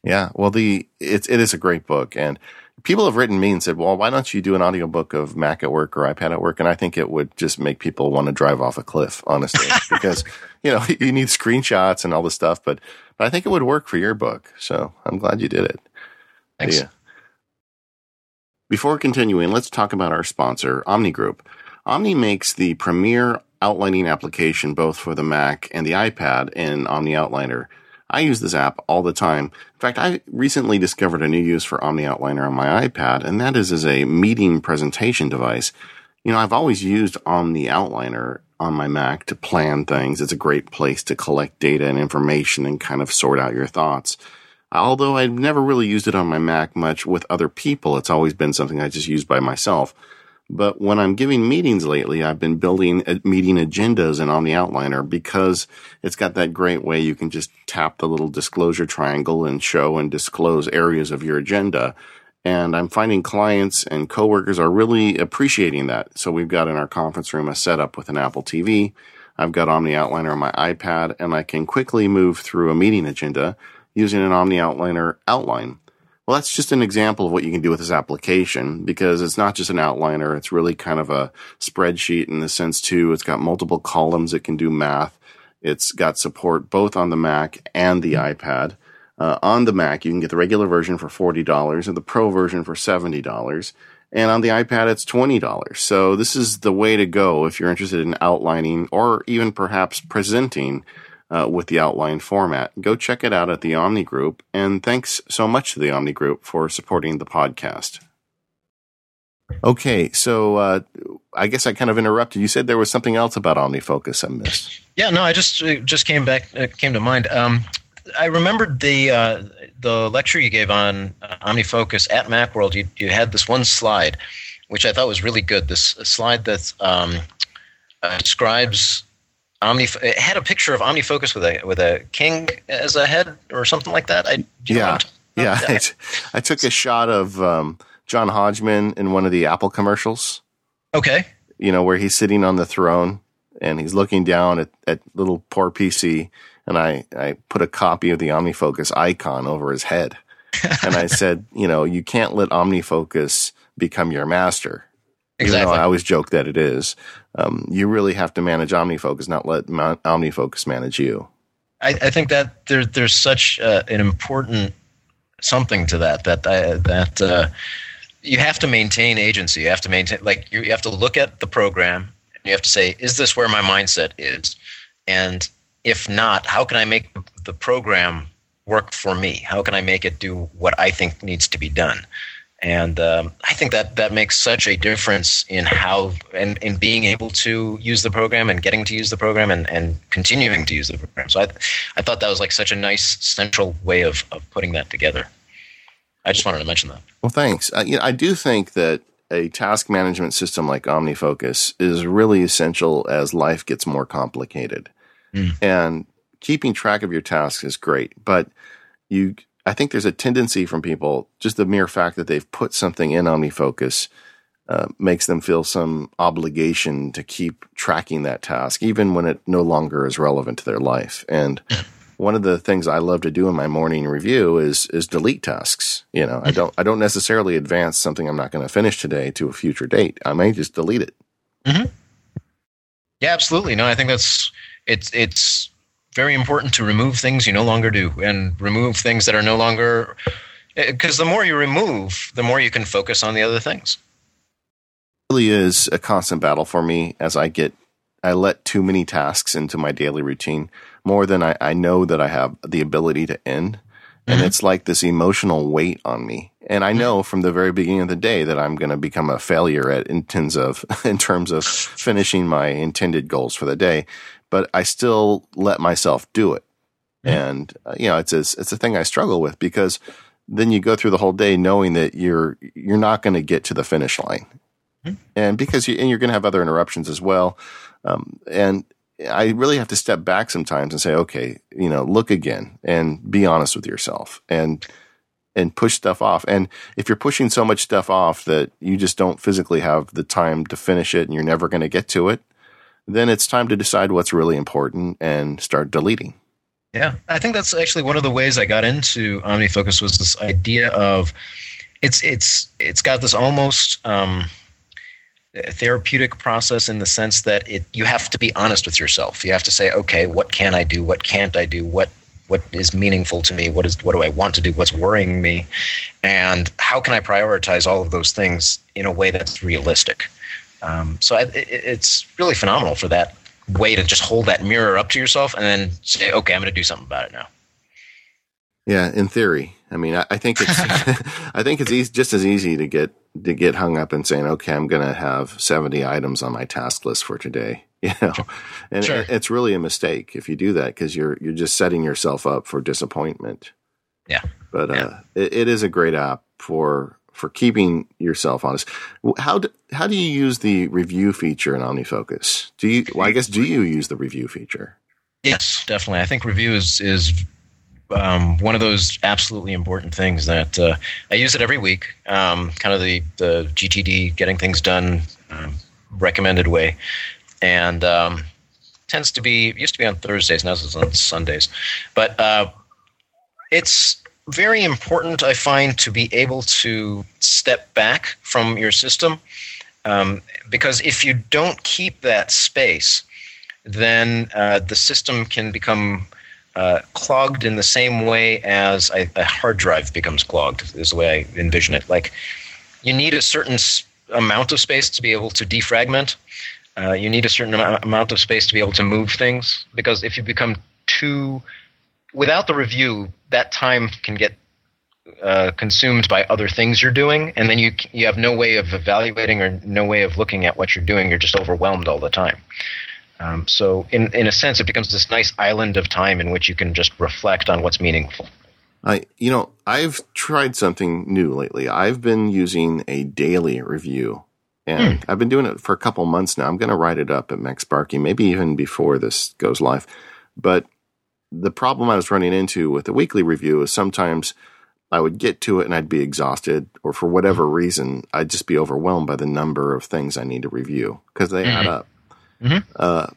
Yeah, well, the it's it is a great book, and people have written me and said, well, why don't you do an audiobook of Mac at work or iPad at work? And I think it would just make people want to drive off a cliff, honestly, because, you know, you need screenshots and all this stuff, but, but I think it would work for your book. So I'm glad you did it. Thanks. Yeah. Before continuing, let's talk about our sponsor, Omni Group. Omni makes the premier outlining application both for the Mac and the iPad in Omni Outliner. I use this app all the time. In fact, I recently discovered a new use for Omni Outliner on my iPad, and that is as a meeting presentation device. You know, I've always used Omni Outliner on my Mac to plan things. It's a great place to collect data and information and kind of sort out your thoughts. Although I've never really used it on my Mac much with other people, it's always been something I just use by myself. But when I'm giving meetings lately, I've been building uh, meeting agendas in Omni Outliner because it's got that great way you can just tap the little disclosure triangle and show and disclose areas of your agenda. And I'm finding clients and coworkers are really appreciating that. So we've got in our conference room a setup with an Apple TV. I've got Omni Outliner on my iPad and I can quickly move through a meeting agenda using an Omni Outliner outline. Well, that's just an example of what you can do with this application because it's not just an outliner. It's really kind of a spreadsheet in the sense too. It's got multiple columns. It can do math. It's got support both on the Mac and the iPad. Uh, on the Mac, you can get the regular version for $40 and the Pro version for $70. And on the iPad, it's $20. So this is the way to go if you're interested in outlining or even perhaps presenting uh, with the outline format. Go check it out at the Omni Group. And thanks so much to the Omni Group for supporting the podcast. Okay, so uh, I guess I kind of interrupted. You said there was something else about OmniFocus I missed. Yeah, no, I just uh, just came back uh, came to mind. Um, I remembered the uh, the lecture you gave on uh, OmniFocus at MacWorld. You you had this one slide, which I thought was really good. This slide that um, describes Omni it had a picture of OmniFocus with a with a king as a head or something like that. I yeah yeah. I, I, took a shot of um, John Hodgman in one of the Apple commercials. Okay, you know where he's sitting on the throne and he's looking down at, at little poor PC, and I I put a copy of the OmniFocus icon over his head, and I said, you know, you can't let OmniFocus become your master. Exactly. I always joke that it is. Um, you really have to manage OmniFocus, not let OmniFocus manage you. I, I think that there, there's such uh, an important something to that that uh, that uh, you have to maintain agency. You have to maintain like you, you have to look at the program. And you have to say, is this where my mindset is? And if not, how can I make the program work for me? How can I make it do what I think needs to be done? And um, I think that that makes such a difference in how and in being able to use the program and getting to use the program and, and continuing to use the program. So I I thought that was like such a nice central way of, of putting that together. I just wanted to mention that. Well, thanks. Uh, you know, I do think that a task management system like OmniFocus is really essential as life gets more complicated. Mm. And keeping track of your tasks is great, but you I think there's a tendency from people, just the mere fact that they've put something in OmniFocus uh, makes them feel some obligation to keep tracking that task, even when it no longer is relevant to their life. And one of the things I love to do in my morning review is is delete tasks. You know, I don't I don't necessarily advance something I'm not going to finish today to a future date. I may just delete it. Mm-hmm. Yeah, absolutely. No, I think that's it's it's very important to remove things you no longer do and remove things that are no longer because the more you remove, the more you can focus on the other things. It really is a constant battle for me as I get I let too many tasks into my daily routine more than I, I know that I have the ability to end. And mm-hmm. it's like this emotional weight on me. And I know from the very beginning of the day that I'm going to become a failure at in terms of, in terms of finishing my intended goals for the day, but I still let myself do it. Mm-hmm. And, uh, you know, it's a, it's a thing I struggle with because then you go through the whole day knowing that you're, you're not going to get to the finish line. Mm-hmm. And because you, and you're going to have other interruptions as well. Um, and I really have to step back sometimes and say, okay, you know, look again and be honest with yourself and, and push stuff off. And if you're pushing so much stuff off that you just don't physically have the time to finish it and you're never going to get to it, then it's time to decide what's really important and start deleting. Yeah, I think that's actually one of the ways I got into OmniFocus was this idea of it's it's it's got this almost um, therapeutic process in the sense that it you have to be honest with yourself. You have to say, okay, what can I do? What can't I do? What what is meaningful to me? What is what do I want to do? What's worrying me? And how can I prioritize all of those things in a way that's realistic? Um, so I, it, it's really phenomenal for that way to just hold that mirror up to yourself and then say, okay, I'm going to do something about it now. Yeah, in theory. I mean, I, I think it's I think it's easy, just as easy to get to get hung up in saying, okay, I'm going to have 70 items on my task list for today. You know, and sure. it, it's really a mistake if you do that because you're you're just setting yourself up for disappointment. Yeah, but yeah. Uh, it, it is a great app for for keeping yourself honest. How do, how do you use the review feature in OmniFocus? Do you? Well, I guess do you use the review feature? Yes, definitely. I think review is is um, one of those absolutely important things that uh, I use it every week. Um, kind of the the GTD getting things done um, recommended way, and um, tends to be used to be on Thursdays now it's on Sundays, but uh, it's very important I find to be able to step back from your system um, because if you don't keep that space, then uh, the system can become uh, clogged in the same way as a, a, hard drive becomes clogged, is the way I envision it. Like, you need a certain s- amount of space to be able to defragment. Uh, you need a certain am- amount of space to be able to move things, because if you become too. Without the review, that time can get uh, consumed by other things you're doing, and then you you have no way of evaluating or no way of looking at what you're doing. You're just overwhelmed all the time. Um, so, in in a sense, it becomes this nice island of time in which you can just reflect on what's meaningful. I, you know, I've tried something new lately. I've been using a daily review, and hmm. I've been doing it for a couple months now. I'm going to write it up at MacSparky, maybe even before this goes live. But the problem I was running into with the weekly review is sometimes I would get to it and I'd be exhausted, or for whatever hmm. reason, I'd just be overwhelmed by the number of things I need to review because they mm-hmm. add up. Mm-hmm. Uh,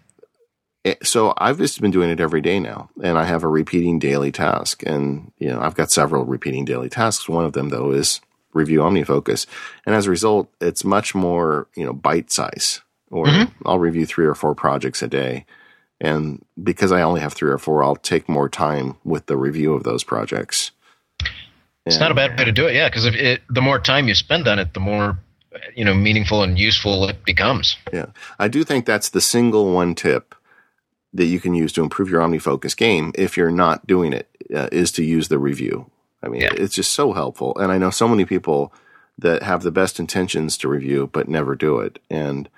eh, so I've just been doing it every day now, and I have a repeating daily task. And you know, I've got several repeating daily tasks. One of them, though, is review OmniFocus, and as a result, it's much more you know bite size. Or mm-hmm. I'll review three or four projects a day, and because I only have three or four, I'll take more time with the review of those projects. It's not a bad way to do it, yeah. Because if the more time you spend on it, the more you know meaningful and useful it becomes. Yeah, I do think that's the single one tip that you can use to improve your OmniFocus game if you're not doing it uh, is to use the review. I mean, yeah. it's just so helpful, and I know so many people that have the best intentions to review but never do it, and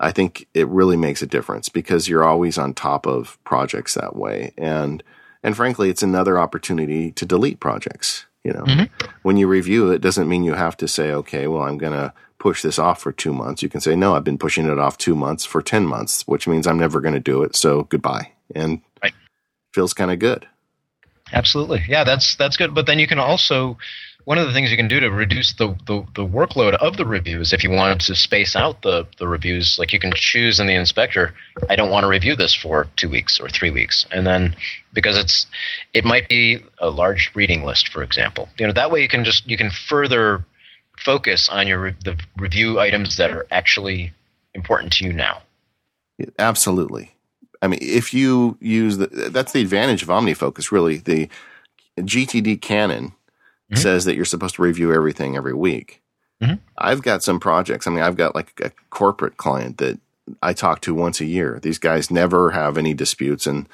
I think it really makes a difference because you're always on top of projects that way, and and frankly, it's another opportunity to delete projects. You know, mm-hmm. when you review it, doesn't mean you have to say, okay, well, I'm going to push this off for two months. You can say, no, I've been pushing it off two months for 10 months, which means I'm never going to do it. So goodbye. And right. feels kind of good. Absolutely. Yeah, that's, that's good. But then you can also, one of the things you can do to reduce the, the, the, workload of the reviews, if you wanted to space out the, the reviews, like you can choose in the inspector, I don't want to review this for two weeks or three weeks. And then because it's, it might be a large reading list, for example, you know, that way you can just, you can further focus on your the review items that are actually important to you now. Absolutely. I mean, if you use the, that's the advantage of OmniFocus, really. The GTD canon mm-hmm. says that you're supposed to review everything every week. Mm-hmm. I've got some projects. I mean, I've got like a corporate client that I talk to once a year. These guys never have any disputes and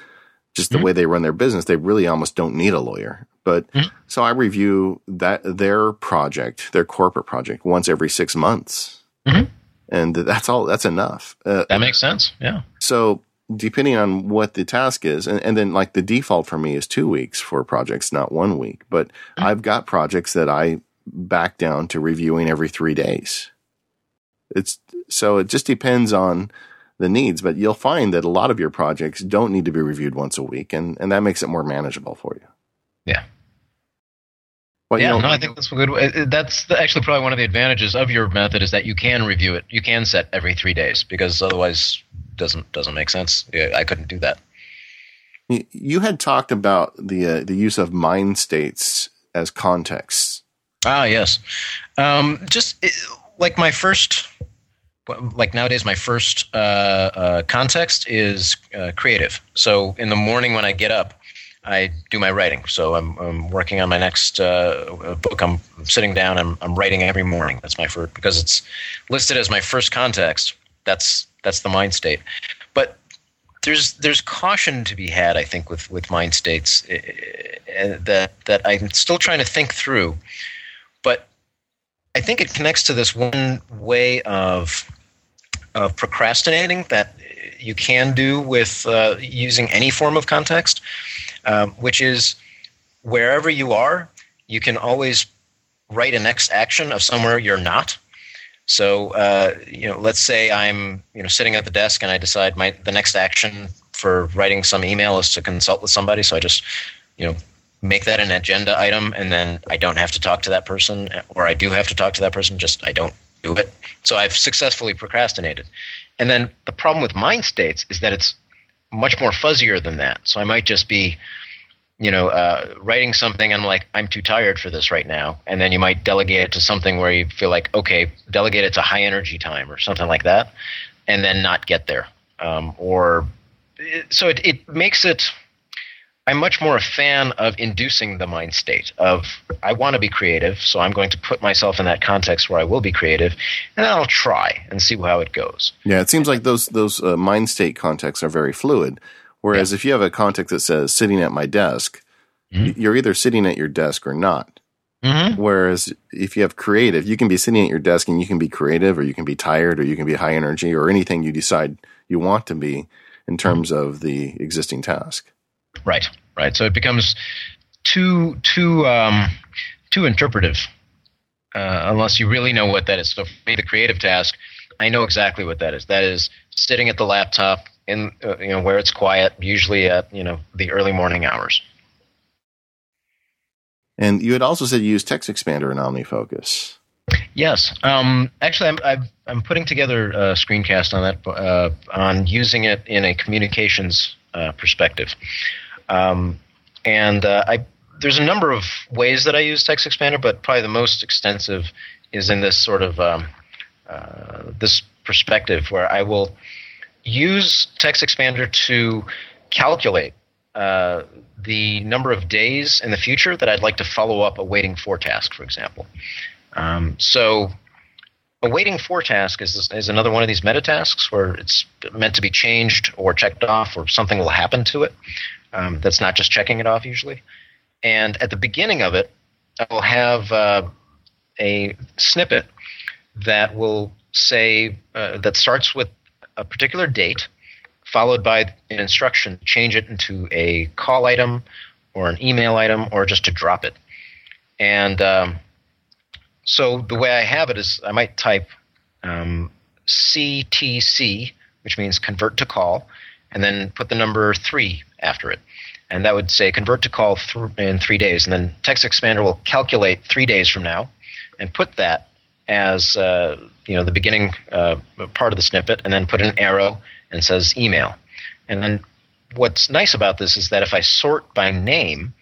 just the mm-hmm. way they run their business, they really almost don't need a lawyer. But mm-hmm. so I review that their project, their corporate project once every six months. Mm-hmm. And that's all, that's enough. Uh, that makes sense. Yeah. So depending on what the task is, and, and, then like the default for me is two weeks for projects, not one week. But mm-hmm. I've got projects that I back down to reviewing every three days. It's so it just depends on the needs, but you'll find that a lot of your projects don't need to be reviewed once a week, and, and that makes it more manageable for you. Yeah. Well, yeah, you know, no, I think that's good. That's the, actually probably one of the advantages of your method is that you can review it. You can set every three days because otherwise doesn't doesn't make sense. I couldn't do that. You had talked about the uh, the use of mind states as contexts. Ah, yes. Um, just it, like my first, like nowadays, my first uh, uh, context is uh, creative. So in the morning when I get up, I do my writing. So I'm, I'm working on my next uh, book. I'm sitting down. I'm, I'm writing every morning. That's my first because it's listed as my first context. That's that's the mind state. But there's there's caution to be had, I think, with with mind states uh, that that I'm still trying to think through. But I think it connects to this one way of of procrastinating that you can do with uh, using any form of context, um, which is wherever you are, you can always write a next action of somewhere you're not. So, uh, you know, let's say I'm, you know, sitting at the desk and I decide my the next action for writing some email is to consult with somebody. So I just, you know, make that an agenda item and then I don't have to talk to that person or I do have to talk to that person, just I don't do it. So I've successfully procrastinated. And then the problem with mind states is that it's much more fuzzier than that. So I might just be, you know, uh, writing something and I'm like, I'm too tired for this right now. And then you might delegate it to something where you feel like, okay, delegate it to high energy time or something like that, and then not get there. Um, or so it, it makes it I'm much more a fan of inducing the mind state of I want to be creative, so I'm going to put myself in that context where I will be creative, and then I'll try and see how it goes. Yeah, it seems like those those uh, mind state contexts are very fluid. Whereas yeah. if you have a context that says sitting at my desk, mm-hmm. you're either sitting at your desk or not. Mm-hmm. Whereas if you have creative, you can be sitting at your desk and you can be creative, or you can be tired, or you can be high energy, or anything you decide you want to be in terms mm-hmm. of the existing task. Right, right. So it becomes too too um, too interpretive uh, unless you really know what that is. So for me, the creative task, I know exactly what that is. That is sitting at the laptop in uh, you know where it's quiet, usually at you know the early morning hours. And you had also said you use Text Expander in OmniFocus. Yes, um, actually, I'm, I'm, I'm putting together a screencast on that uh, on using it in a communications uh, perspective. Um, and uh, I, there's a number of ways that I use Text Expander, but probably the most extensive is in this sort of um, uh, this perspective where I will use Text Expander to calculate uh, the number of days in the future that I'd like to follow up a waiting for task, for example. Um, so a waiting for task is, is another one of these meta tasks where it's meant to be changed or checked off or something will happen to it. Um, that's not just checking it off usually. And at the beginning of it, I will have uh, a snippet that will say uh, that starts with a particular date, followed by an instruction change it into a call item or an email item or just to drop it. And um, so the way I have it is I might type um, CTC, which means convert to call, and then put the number three after it. And that would say convert to call th- in three days. And then Text Expander will calculate three days from now and put that as uh, you know the beginning uh, part of the snippet, and then put an arrow and says email. And then what's nice about this is that if I sort by name,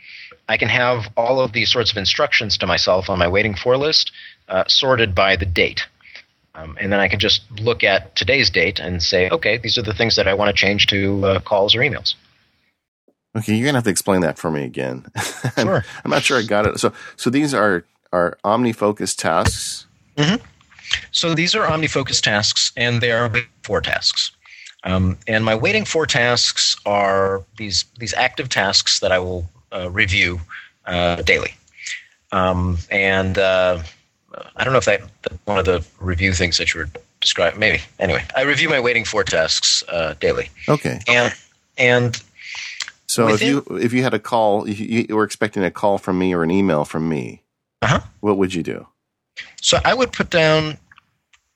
I can have all of these sorts of instructions to myself on my waiting for list uh, sorted by the date. Um, and then I can just look at today's date and say, okay, these are the things that I want to change to uh, calls or emails. Okay, you're gonna have to explain that for me again. Sure. I'm not sure I got it. So, so these are are OmniFocus tasks. Mm-hmm. So these are OmniFocus tasks, and they are four tasks. Um, and my waiting for tasks are these these active tasks that I will uh, review uh, daily. Um, and uh, I don't know if that, one of the review things that you were describing. Maybe anyway, I review my waiting for tasks uh, daily. Okay. And and So if you if you had a call, you, you were expecting a call from me or an email from me, uh-huh. what would you do? So I would put down.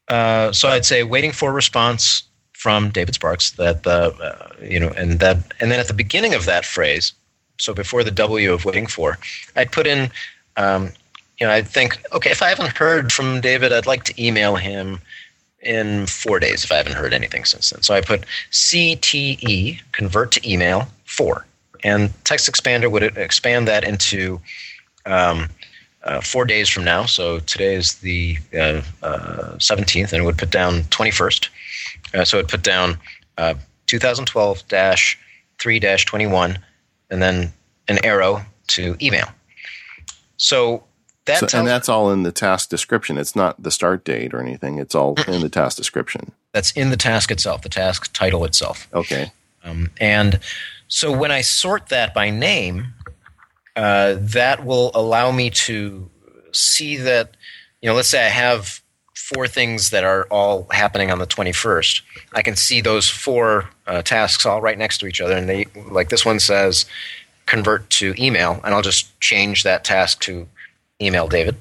Uh, so I'd say waiting for response from David Sparks. That the uh, you know, and that, and then at the beginning of that phrase, so before the W of waiting for, I'd put in. Um, you know, I'd think, okay, if I haven't heard from David, I'd like to email him in four days if I haven't heard anything since then. So I put CTE, convert to email, four. And Text Expander would expand that into um, uh, four days from now. So today is the uh, uh, 17th, and it would put down 21st. Uh, so it would put down uh, 2012 3 21, and then an arrow to email. So that So, tells, and that's all in the task description. It's not the start date or anything. It's all in the task description. that's in the task itself, the task title itself. Okay. Um, and so when I sort that by name, uh, that will allow me to see that, you know, let's say I have four things that are all happening on the 21st. I can see those four uh, tasks all right next to each other. And they, like this one says, convert to email. And I'll just change that task to email David.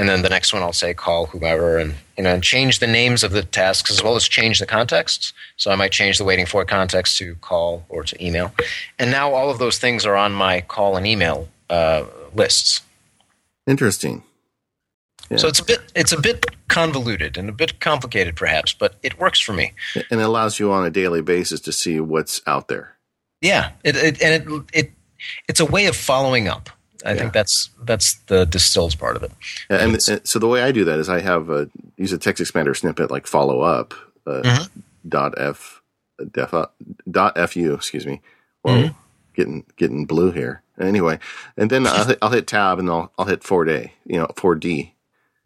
And then the next one I'll say call whomever and you know and change the names of the tasks as well as change the contexts. So I might change the waiting for context to call or to email. And now all of those things are on my call and email uh, lists. Interesting. Yeah. So it's a bit it's a bit convoluted and a bit complicated perhaps, but it works for me. and it allows you on a daily basis to see what's out there. Yeah, it, it and it it it's a way of following up. I Yeah. think that's that's the distilled part of it. And, and so the way I do that is I have a use a text expander snippet like follow up uh, Mhm. dot f def, uh, dot fu excuse me. Well, Mhm. getting getting blue here. Anyway, and then I'll hit, I'll hit tab and I'll I'll hit four day you know four D,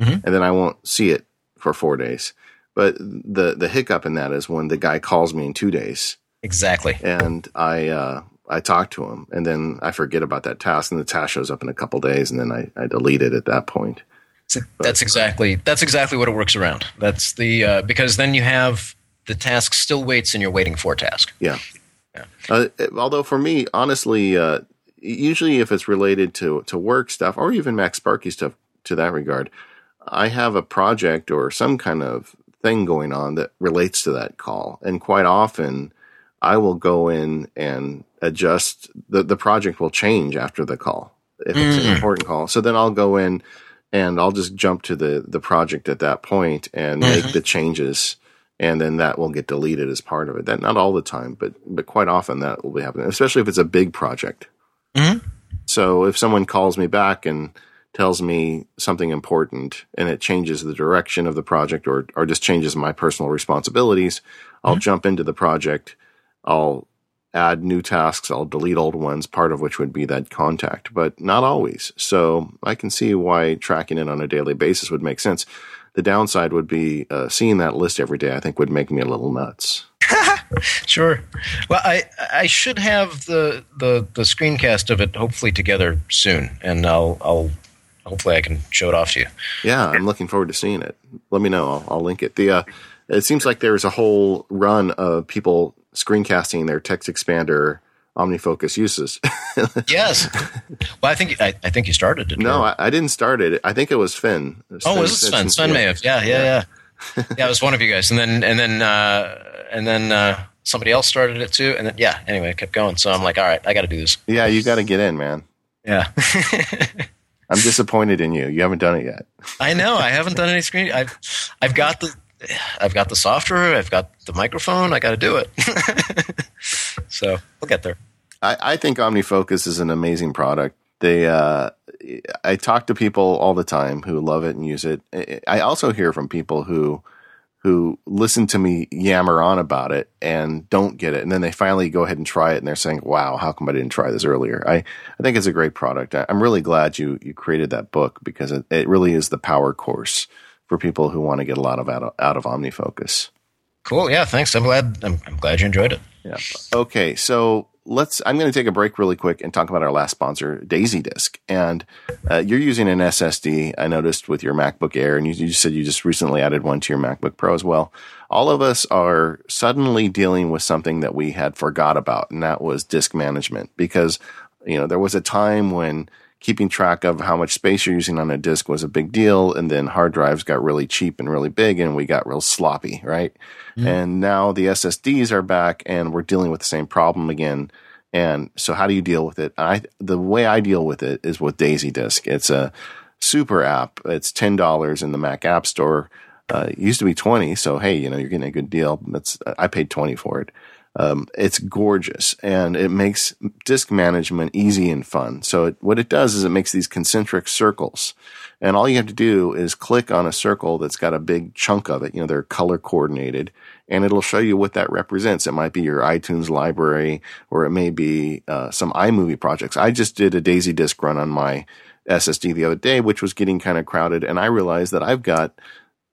Mhm. and then I won't see it for four days. But the the hiccup in that is when the guy calls me in two days Exactly. and I uh, I talk to him, and then I forget about that task, and the task shows up in a couple days, and then I, I delete it at that point. So that's exactly that's exactly what it works around. That's the uh, because then you have the task still waits in your waiting for a task. Yeah. Yeah. Uh, although for me, honestly, uh, usually if it's related to to work stuff or even MacSparky stuff to that regard, I have a project or some kind of thing going on that relates to that call, and quite often I will go in and adjust the the project will change after the call if it's an Mm. important call. So then I'll go in and I'll just jump to the the project at that point and make Mhm. the changes and then that will get deleted as part of it. That not all the time, but but quite often that will be happening, especially if it's a big project. Mhm. So if someone calls me back and tells me something important and it changes the direction of the project or or just changes my personal responsibilities, I'll jump into the project. I'll add new tasks. I'll delete old ones, part of which would be that contact, but not always. So I can see why tracking it on a daily basis would make sense. The downside would be uh, seeing that list every day. I think would make me a little nuts. Sure. Well, I I should have the the the screencast of it hopefully together soon, and I'll I'll hopefully I can show it off to you. Yeah, I'm looking forward to seeing it. Let me know. I'll, I'll link it. The uh, it seems like there's a whole run of people screencasting their text expander OmniFocus uses. Yes. well, I think I, I think you started it. no, I, I didn't start it. I think it was Finn. oh, was it Sven? Sven may have. Yeah, yeah, yeah. yeah, it was one of you guys, and then and then uh, and then uh, somebody else started it too, and then yeah. Anyway, it kept going. So I'm like, all right, I got to do this. Yeah, you got to get in, man. Yeah. I'm disappointed in you. You haven't done it yet. I know. I haven't done any screen. I've I've got the I've got the software. I've got the microphone. I got to do it. so we'll get there. I, I think OmniFocus is an amazing product. They, uh, I talk to people all the time who love it and use it. I- I also hear from people who, who listen to me yammer on about it and don't get it, and then they finally go ahead and try it, and they're saying, "Wow, how come I didn't try this earlier?" I, I think it's a great product. I, I'm really glad you you created that book because it, it really is the power course for people who want to get a lot of out of, out of OmniFocus. Cool. Yeah. Thanks. I'm glad. I'm, I'm glad you enjoyed it. Yeah. Okay. So let's. I'm going to take a break really quick and talk about our last sponsor, Daisy Disk. And uh, you're using an SSD. I noticed with your MacBook Air, and you, you said you just recently added one to your MacBook Pro as well. All of us are suddenly dealing with something that we had forgot about, and that was disk management. Because you know there was a time when keeping track of how much space you're using on a disk was a big deal. And then hard drives got really cheap and really big and we got real sloppy, right? Mm-hmm. And now the SSDs are back and we're dealing with the same problem again. And so how do you deal with it? I, the way I deal with it is with Daisy Disk. It's a super app. It's $10 in the Mac App Store. Uh, it used to be 20. So, hey, you know, you're getting a good deal. It's, I paid 20 for it. Um, it's gorgeous and it makes disk management easy and fun. So it, what it does is it makes these concentric circles and all you have to do is click on a circle that's got a big chunk of it. You know, they're color coordinated and it'll show you what that represents. It might be your iTunes library or it may be uh, some iMovie projects. I just did a Daisy disk run on my SSD the other day, which was getting kind of crowded. And I realized that I've got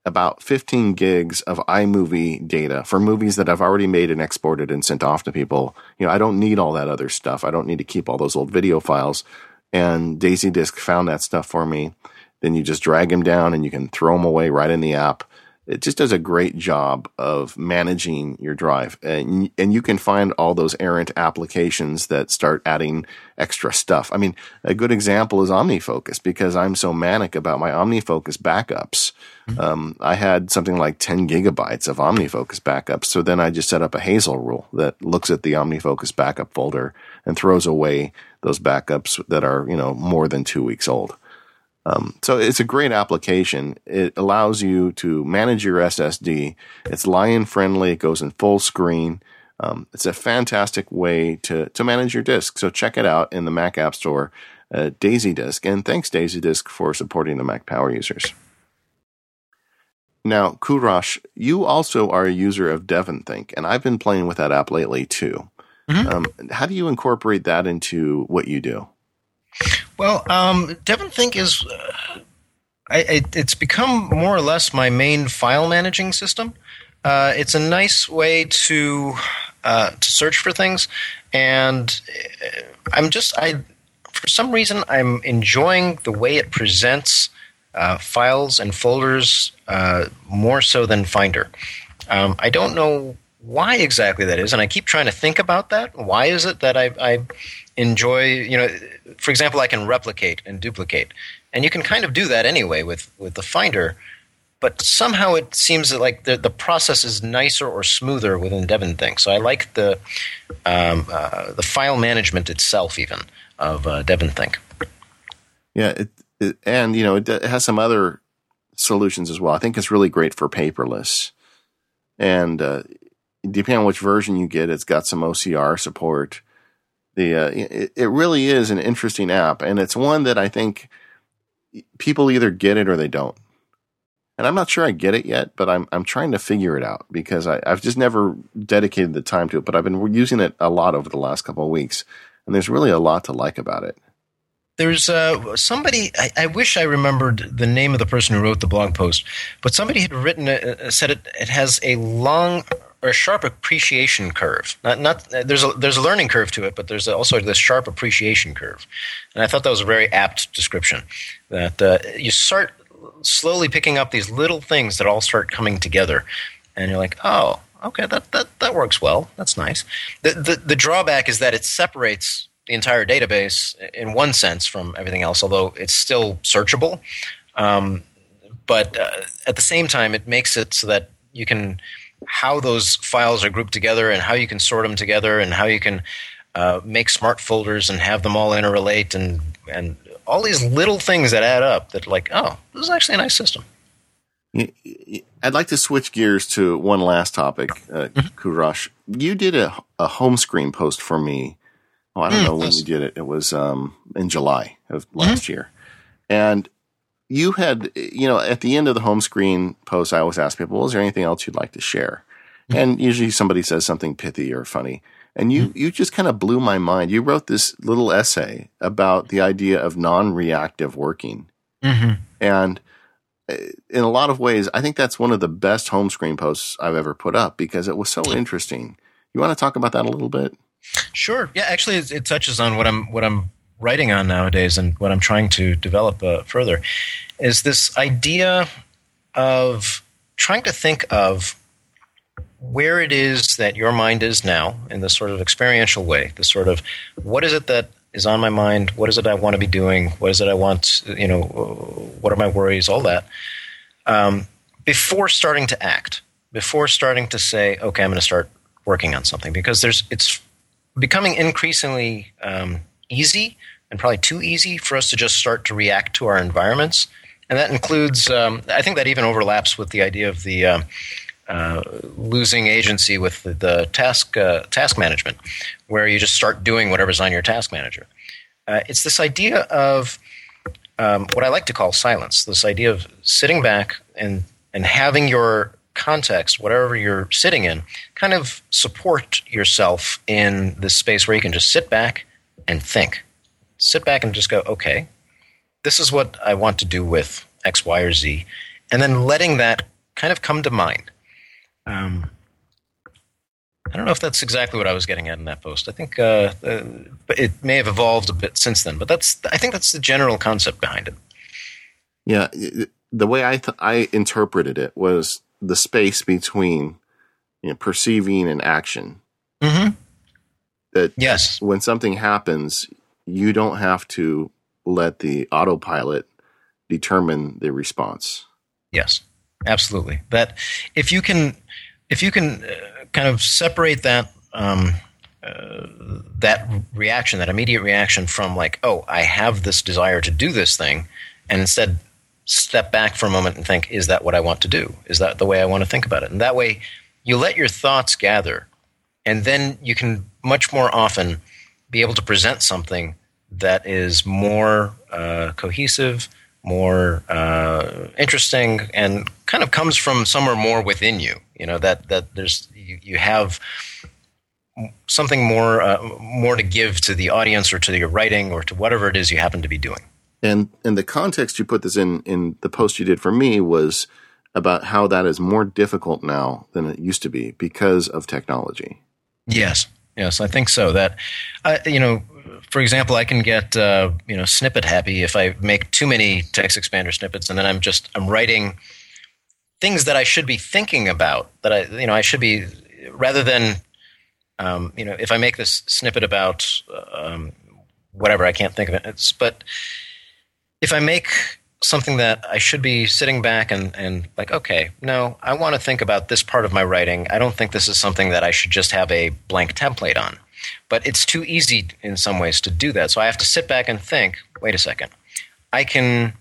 about 15 gigs of iMovie data for movies that I've already made and exported and sent off to people. You know, I don't need all that other stuff. I don't need to keep all those old video files. And Daisy Disk found that stuff for me. Then you just drag them down and you can throw them away right in the app it just does a great job of managing your drive. And, and you can find all those errant applications that start adding extra stuff. I mean, a good example is OmniFocus because I'm so manic about my OmniFocus backups. Mm-hmm. Um, I had something like 10 gigabytes of OmniFocus backups. So then I just set up a Hazel rule that looks at the OmniFocus backup folder and throws away those backups that are, you know, more than two weeks old. Um, so it's a great application. It allows you to manage your SSD. It's lion friendly. It goes in full screen. Um, it's a fantastic way to to manage your disk. So check it out in the Mac App Store, uh, Daisy Disk, and thanks Daisy Disk for supporting the Mac Power users. Now, Kourosh, you also are a user of DevonThink, and I've been playing with that app lately too. Mm-hmm. Um, how do you incorporate that into what you do? Well, um, DevonThink is. Uh, I, I, it's become more or less my main file managing system. Uh, it's a nice way to uh, to search for things, and uh, I'm just I for some reason I'm enjoying the way it presents uh, files and folders uh, more so than Finder. Um, I don't know why exactly that is, and I keep trying to think about that. Why is it that I, I enjoy? You know, for example, I can replicate and duplicate, and you can kind of do that anyway with with the Finder. But somehow it seems that like the, the process is nicer or smoother within DevonThink. So I like the um, uh, the file management itself, even of uh, DevonThink. Yeah, it, it, and you know it, it has some other solutions as well. I think it's really great for paperless, and uh, depending on which version you get, it's got some OCR support. The uh, it, it really is an interesting app, and it's one that I think people either get it or they don't. And I'm not sure I get it yet, but I'm I'm trying to figure it out because I, I've just never dedicated the time to it. But I've been using it a lot over the last couple of weeks, and there's really a lot to like about it. There's uh, somebody. I, I, wish I remembered the name of the person who wrote the blog post, but somebody had written a, said it. It has a long or a sharp appreciation curve. Not not there's a there's a learning curve to it, but there's also this sharp appreciation curve. And I thought that was a very apt description. That uh, you start slowly picking up these little things that all start coming together, and you're like, oh, okay, that that that works well. That's nice. The the, the drawback is that it separates the entire database in one sense from everything else, although it's still searchable. Um, but uh, at the same time, it makes it so that you can how those files are grouped together and how you can sort them together and how you can uh, make smart folders and have them all interrelate and and all these little things that add up that like oh this is actually a nice system. I'd like to switch gears to one last topic uh, mm-hmm. you did a, a home screen post for me. Oh i don't mm, know when you did it. It was um, in july of last mm-hmm. year. And you had, you know, at the end of the home screen post, I always ask people, well, is there anything else you'd like to share? Mm-hmm. And usually somebody says something pithy or funny. And you, mm-hmm. you just kind of blew my mind. You wrote this little essay about the idea of non reactive working. Mm-hmm. And in a lot of ways, I think that's one of the best home screen posts I've ever put up because it was so interesting. You want to talk about that a little bit? Sure. Yeah, actually, it, it touches on what I'm what I'm writing on nowadays and what I'm trying to develop uh, further is this idea of trying to think of where it is that your mind is now in this sort of experiential way, the sort of what is it that is on my mind, what is it I want to be doing, what is it I want, you know, what are my worries, all that, um, before starting to act, before starting to say, okay, I'm going to start working on something, because there's it's becoming increasingly um, easy and probably too easy for us to just start to react to our environments. And that includes, um, I think that even overlaps with the idea of the uh, uh, losing agency with the, the task, uh, task management, where you just start doing whatever's on your task manager. Uh, it's this idea of um, what I like to call silence, this idea of sitting back and, and having your context, whatever you're sitting in, kind of support yourself in this space where you can just sit back and think sit back and just go, okay, this is what I want to do with X, Y, or Z, and then letting that kind of come to mind. Um, I don't know if that's exactly what I was getting at in that post. I think uh, uh, it may have evolved a bit since then, but that's I think that's the general concept behind it. Yeah, the way I th- I interpreted it was the space between you know, perceiving and action. Mm-hmm. That yes, when something happens, you don't have to let the autopilot determine the response. Yes, absolutely. That if you can, if you can uh, kind of separate that um, uh, that reaction, that immediate reaction from like, oh, I have this desire to do this thing, and instead step back for a moment and think, is that what I want to do? Is that the way I want to think about it? And that way, you let your thoughts gather, and then you can much more often be able to present something that is more uh, cohesive, more uh, interesting, and kind of comes from somewhere more within you. You know that that there's you, you have something more uh, more to give to the audience or to your writing or to whatever it is you happen to be doing. And and the context you put this in in the post you did for me was about how that is more difficult now than it used to be because of technology. Yes, yes, I think so. That uh, you know, for example, I can get uh, you know snippet happy if I make too many TextExpander snippets, and then I'm just I'm writing things that I should be thinking about that I you know I should be rather than um, you know if I make this snippet about um, whatever I can't think of it. It's, but if I make something that I should be sitting back and, and like, okay, no, I want to think about this part of my writing. I don't think this is something that I should just have a blank template on. But it's too easy in some ways to do that. So I have to sit back and think, wait a second. I can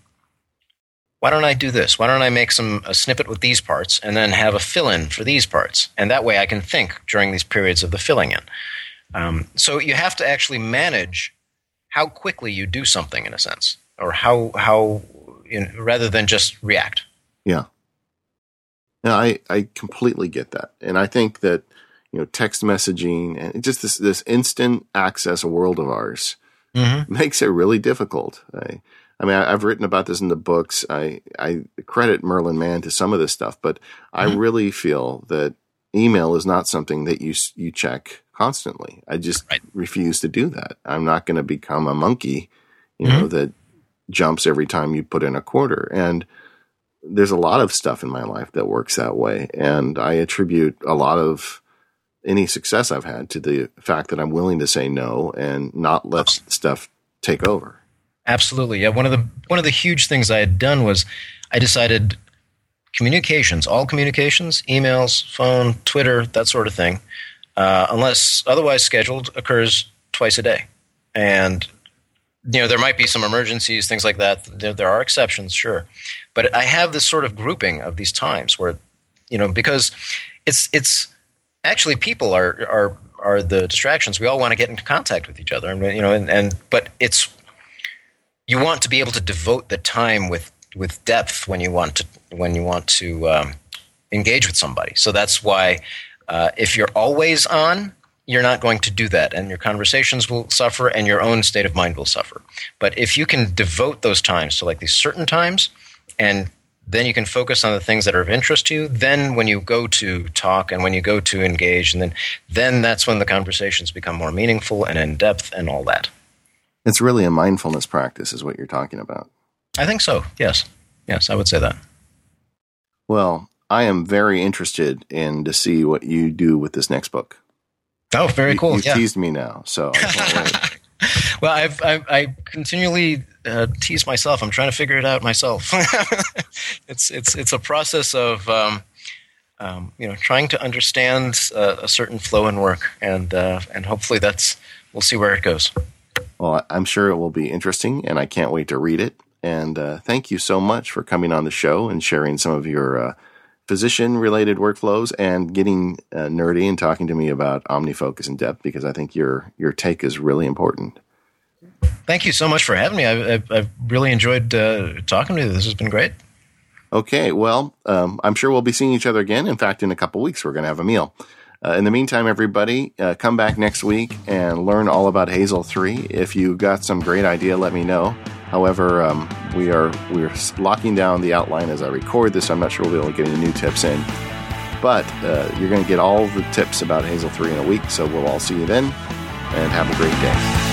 why don't I do this? Why don't I make some a snippet with these parts and then have a fill in for these parts? And that way I can think during these periods of the filling in. Um, so you have to actually manage how quickly you do something in a sense, or how how you know, rather than just react. Yeah. Yeah, I I completely get that, and I think that you know, text messaging and just this, this instant access world of ours mm-hmm. makes it really difficult. I, I mean, I, have written about this in the books. I, I credit Merlin Mann to some of this stuff, but mm-hmm. I really feel that email is not something that you, you check constantly. I just right. refuse to do that. I'm not going to become a monkey, you mm-hmm. know, that jumps every time you put in a quarter. And there's a lot of stuff in my life that works that way. And I attribute a lot of any success I've had to the fact that I'm willing to say no and not let stuff take over. Absolutely. Yeah. One of the one of the huge things I had done was I decided communications, all communications, emails, phone, Twitter, that sort of thing, uh, unless otherwise scheduled, occurs twice a day. And you know there might be some emergencies, things like that. There, there are exceptions, sure, but I have this sort of grouping of these times where you know because it's it's actually people are are are the distractions. We all want to get into contact with each other, and you know, and, and but it's you want to be able to devote the time with with depth when you want to when you want to um, engage with somebody. So that's why uh, if you're always on, you're not going to do that, and your conversations will suffer, and your own state of mind will suffer. But if you can devote those times to like these certain times, and then you can focus on the things that are of interest to you. Then when you go to talk and when you go to engage, and then then that's when the conversations become more meaningful and in depth and all that. It's really a mindfulness practice, is what you're talking about. I think so. Yes, yes, I would say that. Well, I am very interested in to see what you do with this next book. Oh, very cool. You, yeah. teased me now, so. well, I've, I've, i continually uh, tease myself. I'm trying to figure it out myself. it's it's it's a process of um, um, you know trying to understand uh, a certain flow in work, and uh, and hopefully that's we'll see where it goes. Well, I'm sure it will be interesting, and I can't wait to read it. And uh, thank you so much for coming on the show and sharing some of your uh, physician related workflows and getting uh, nerdy and talking to me about OmniFocus in depth because I think your your take is really important. Thank you so much for having me. I've, I've really enjoyed uh, talking to you. This has been great. Okay, well, um, I'm sure we'll be seeing each other again. In fact, in a couple weeks, we're going to have a meal. Uh, in the meantime, everybody, uh, come back next week and learn all about Hazel 3. If you've got some great idea, let me know. However, um, we are we're locking down the outline as I record this. I'm not sure we'll be able to get any new tips in. But uh, you're going to get all the tips about Hazel 3 in a week. So we'll all see you then and have a great day.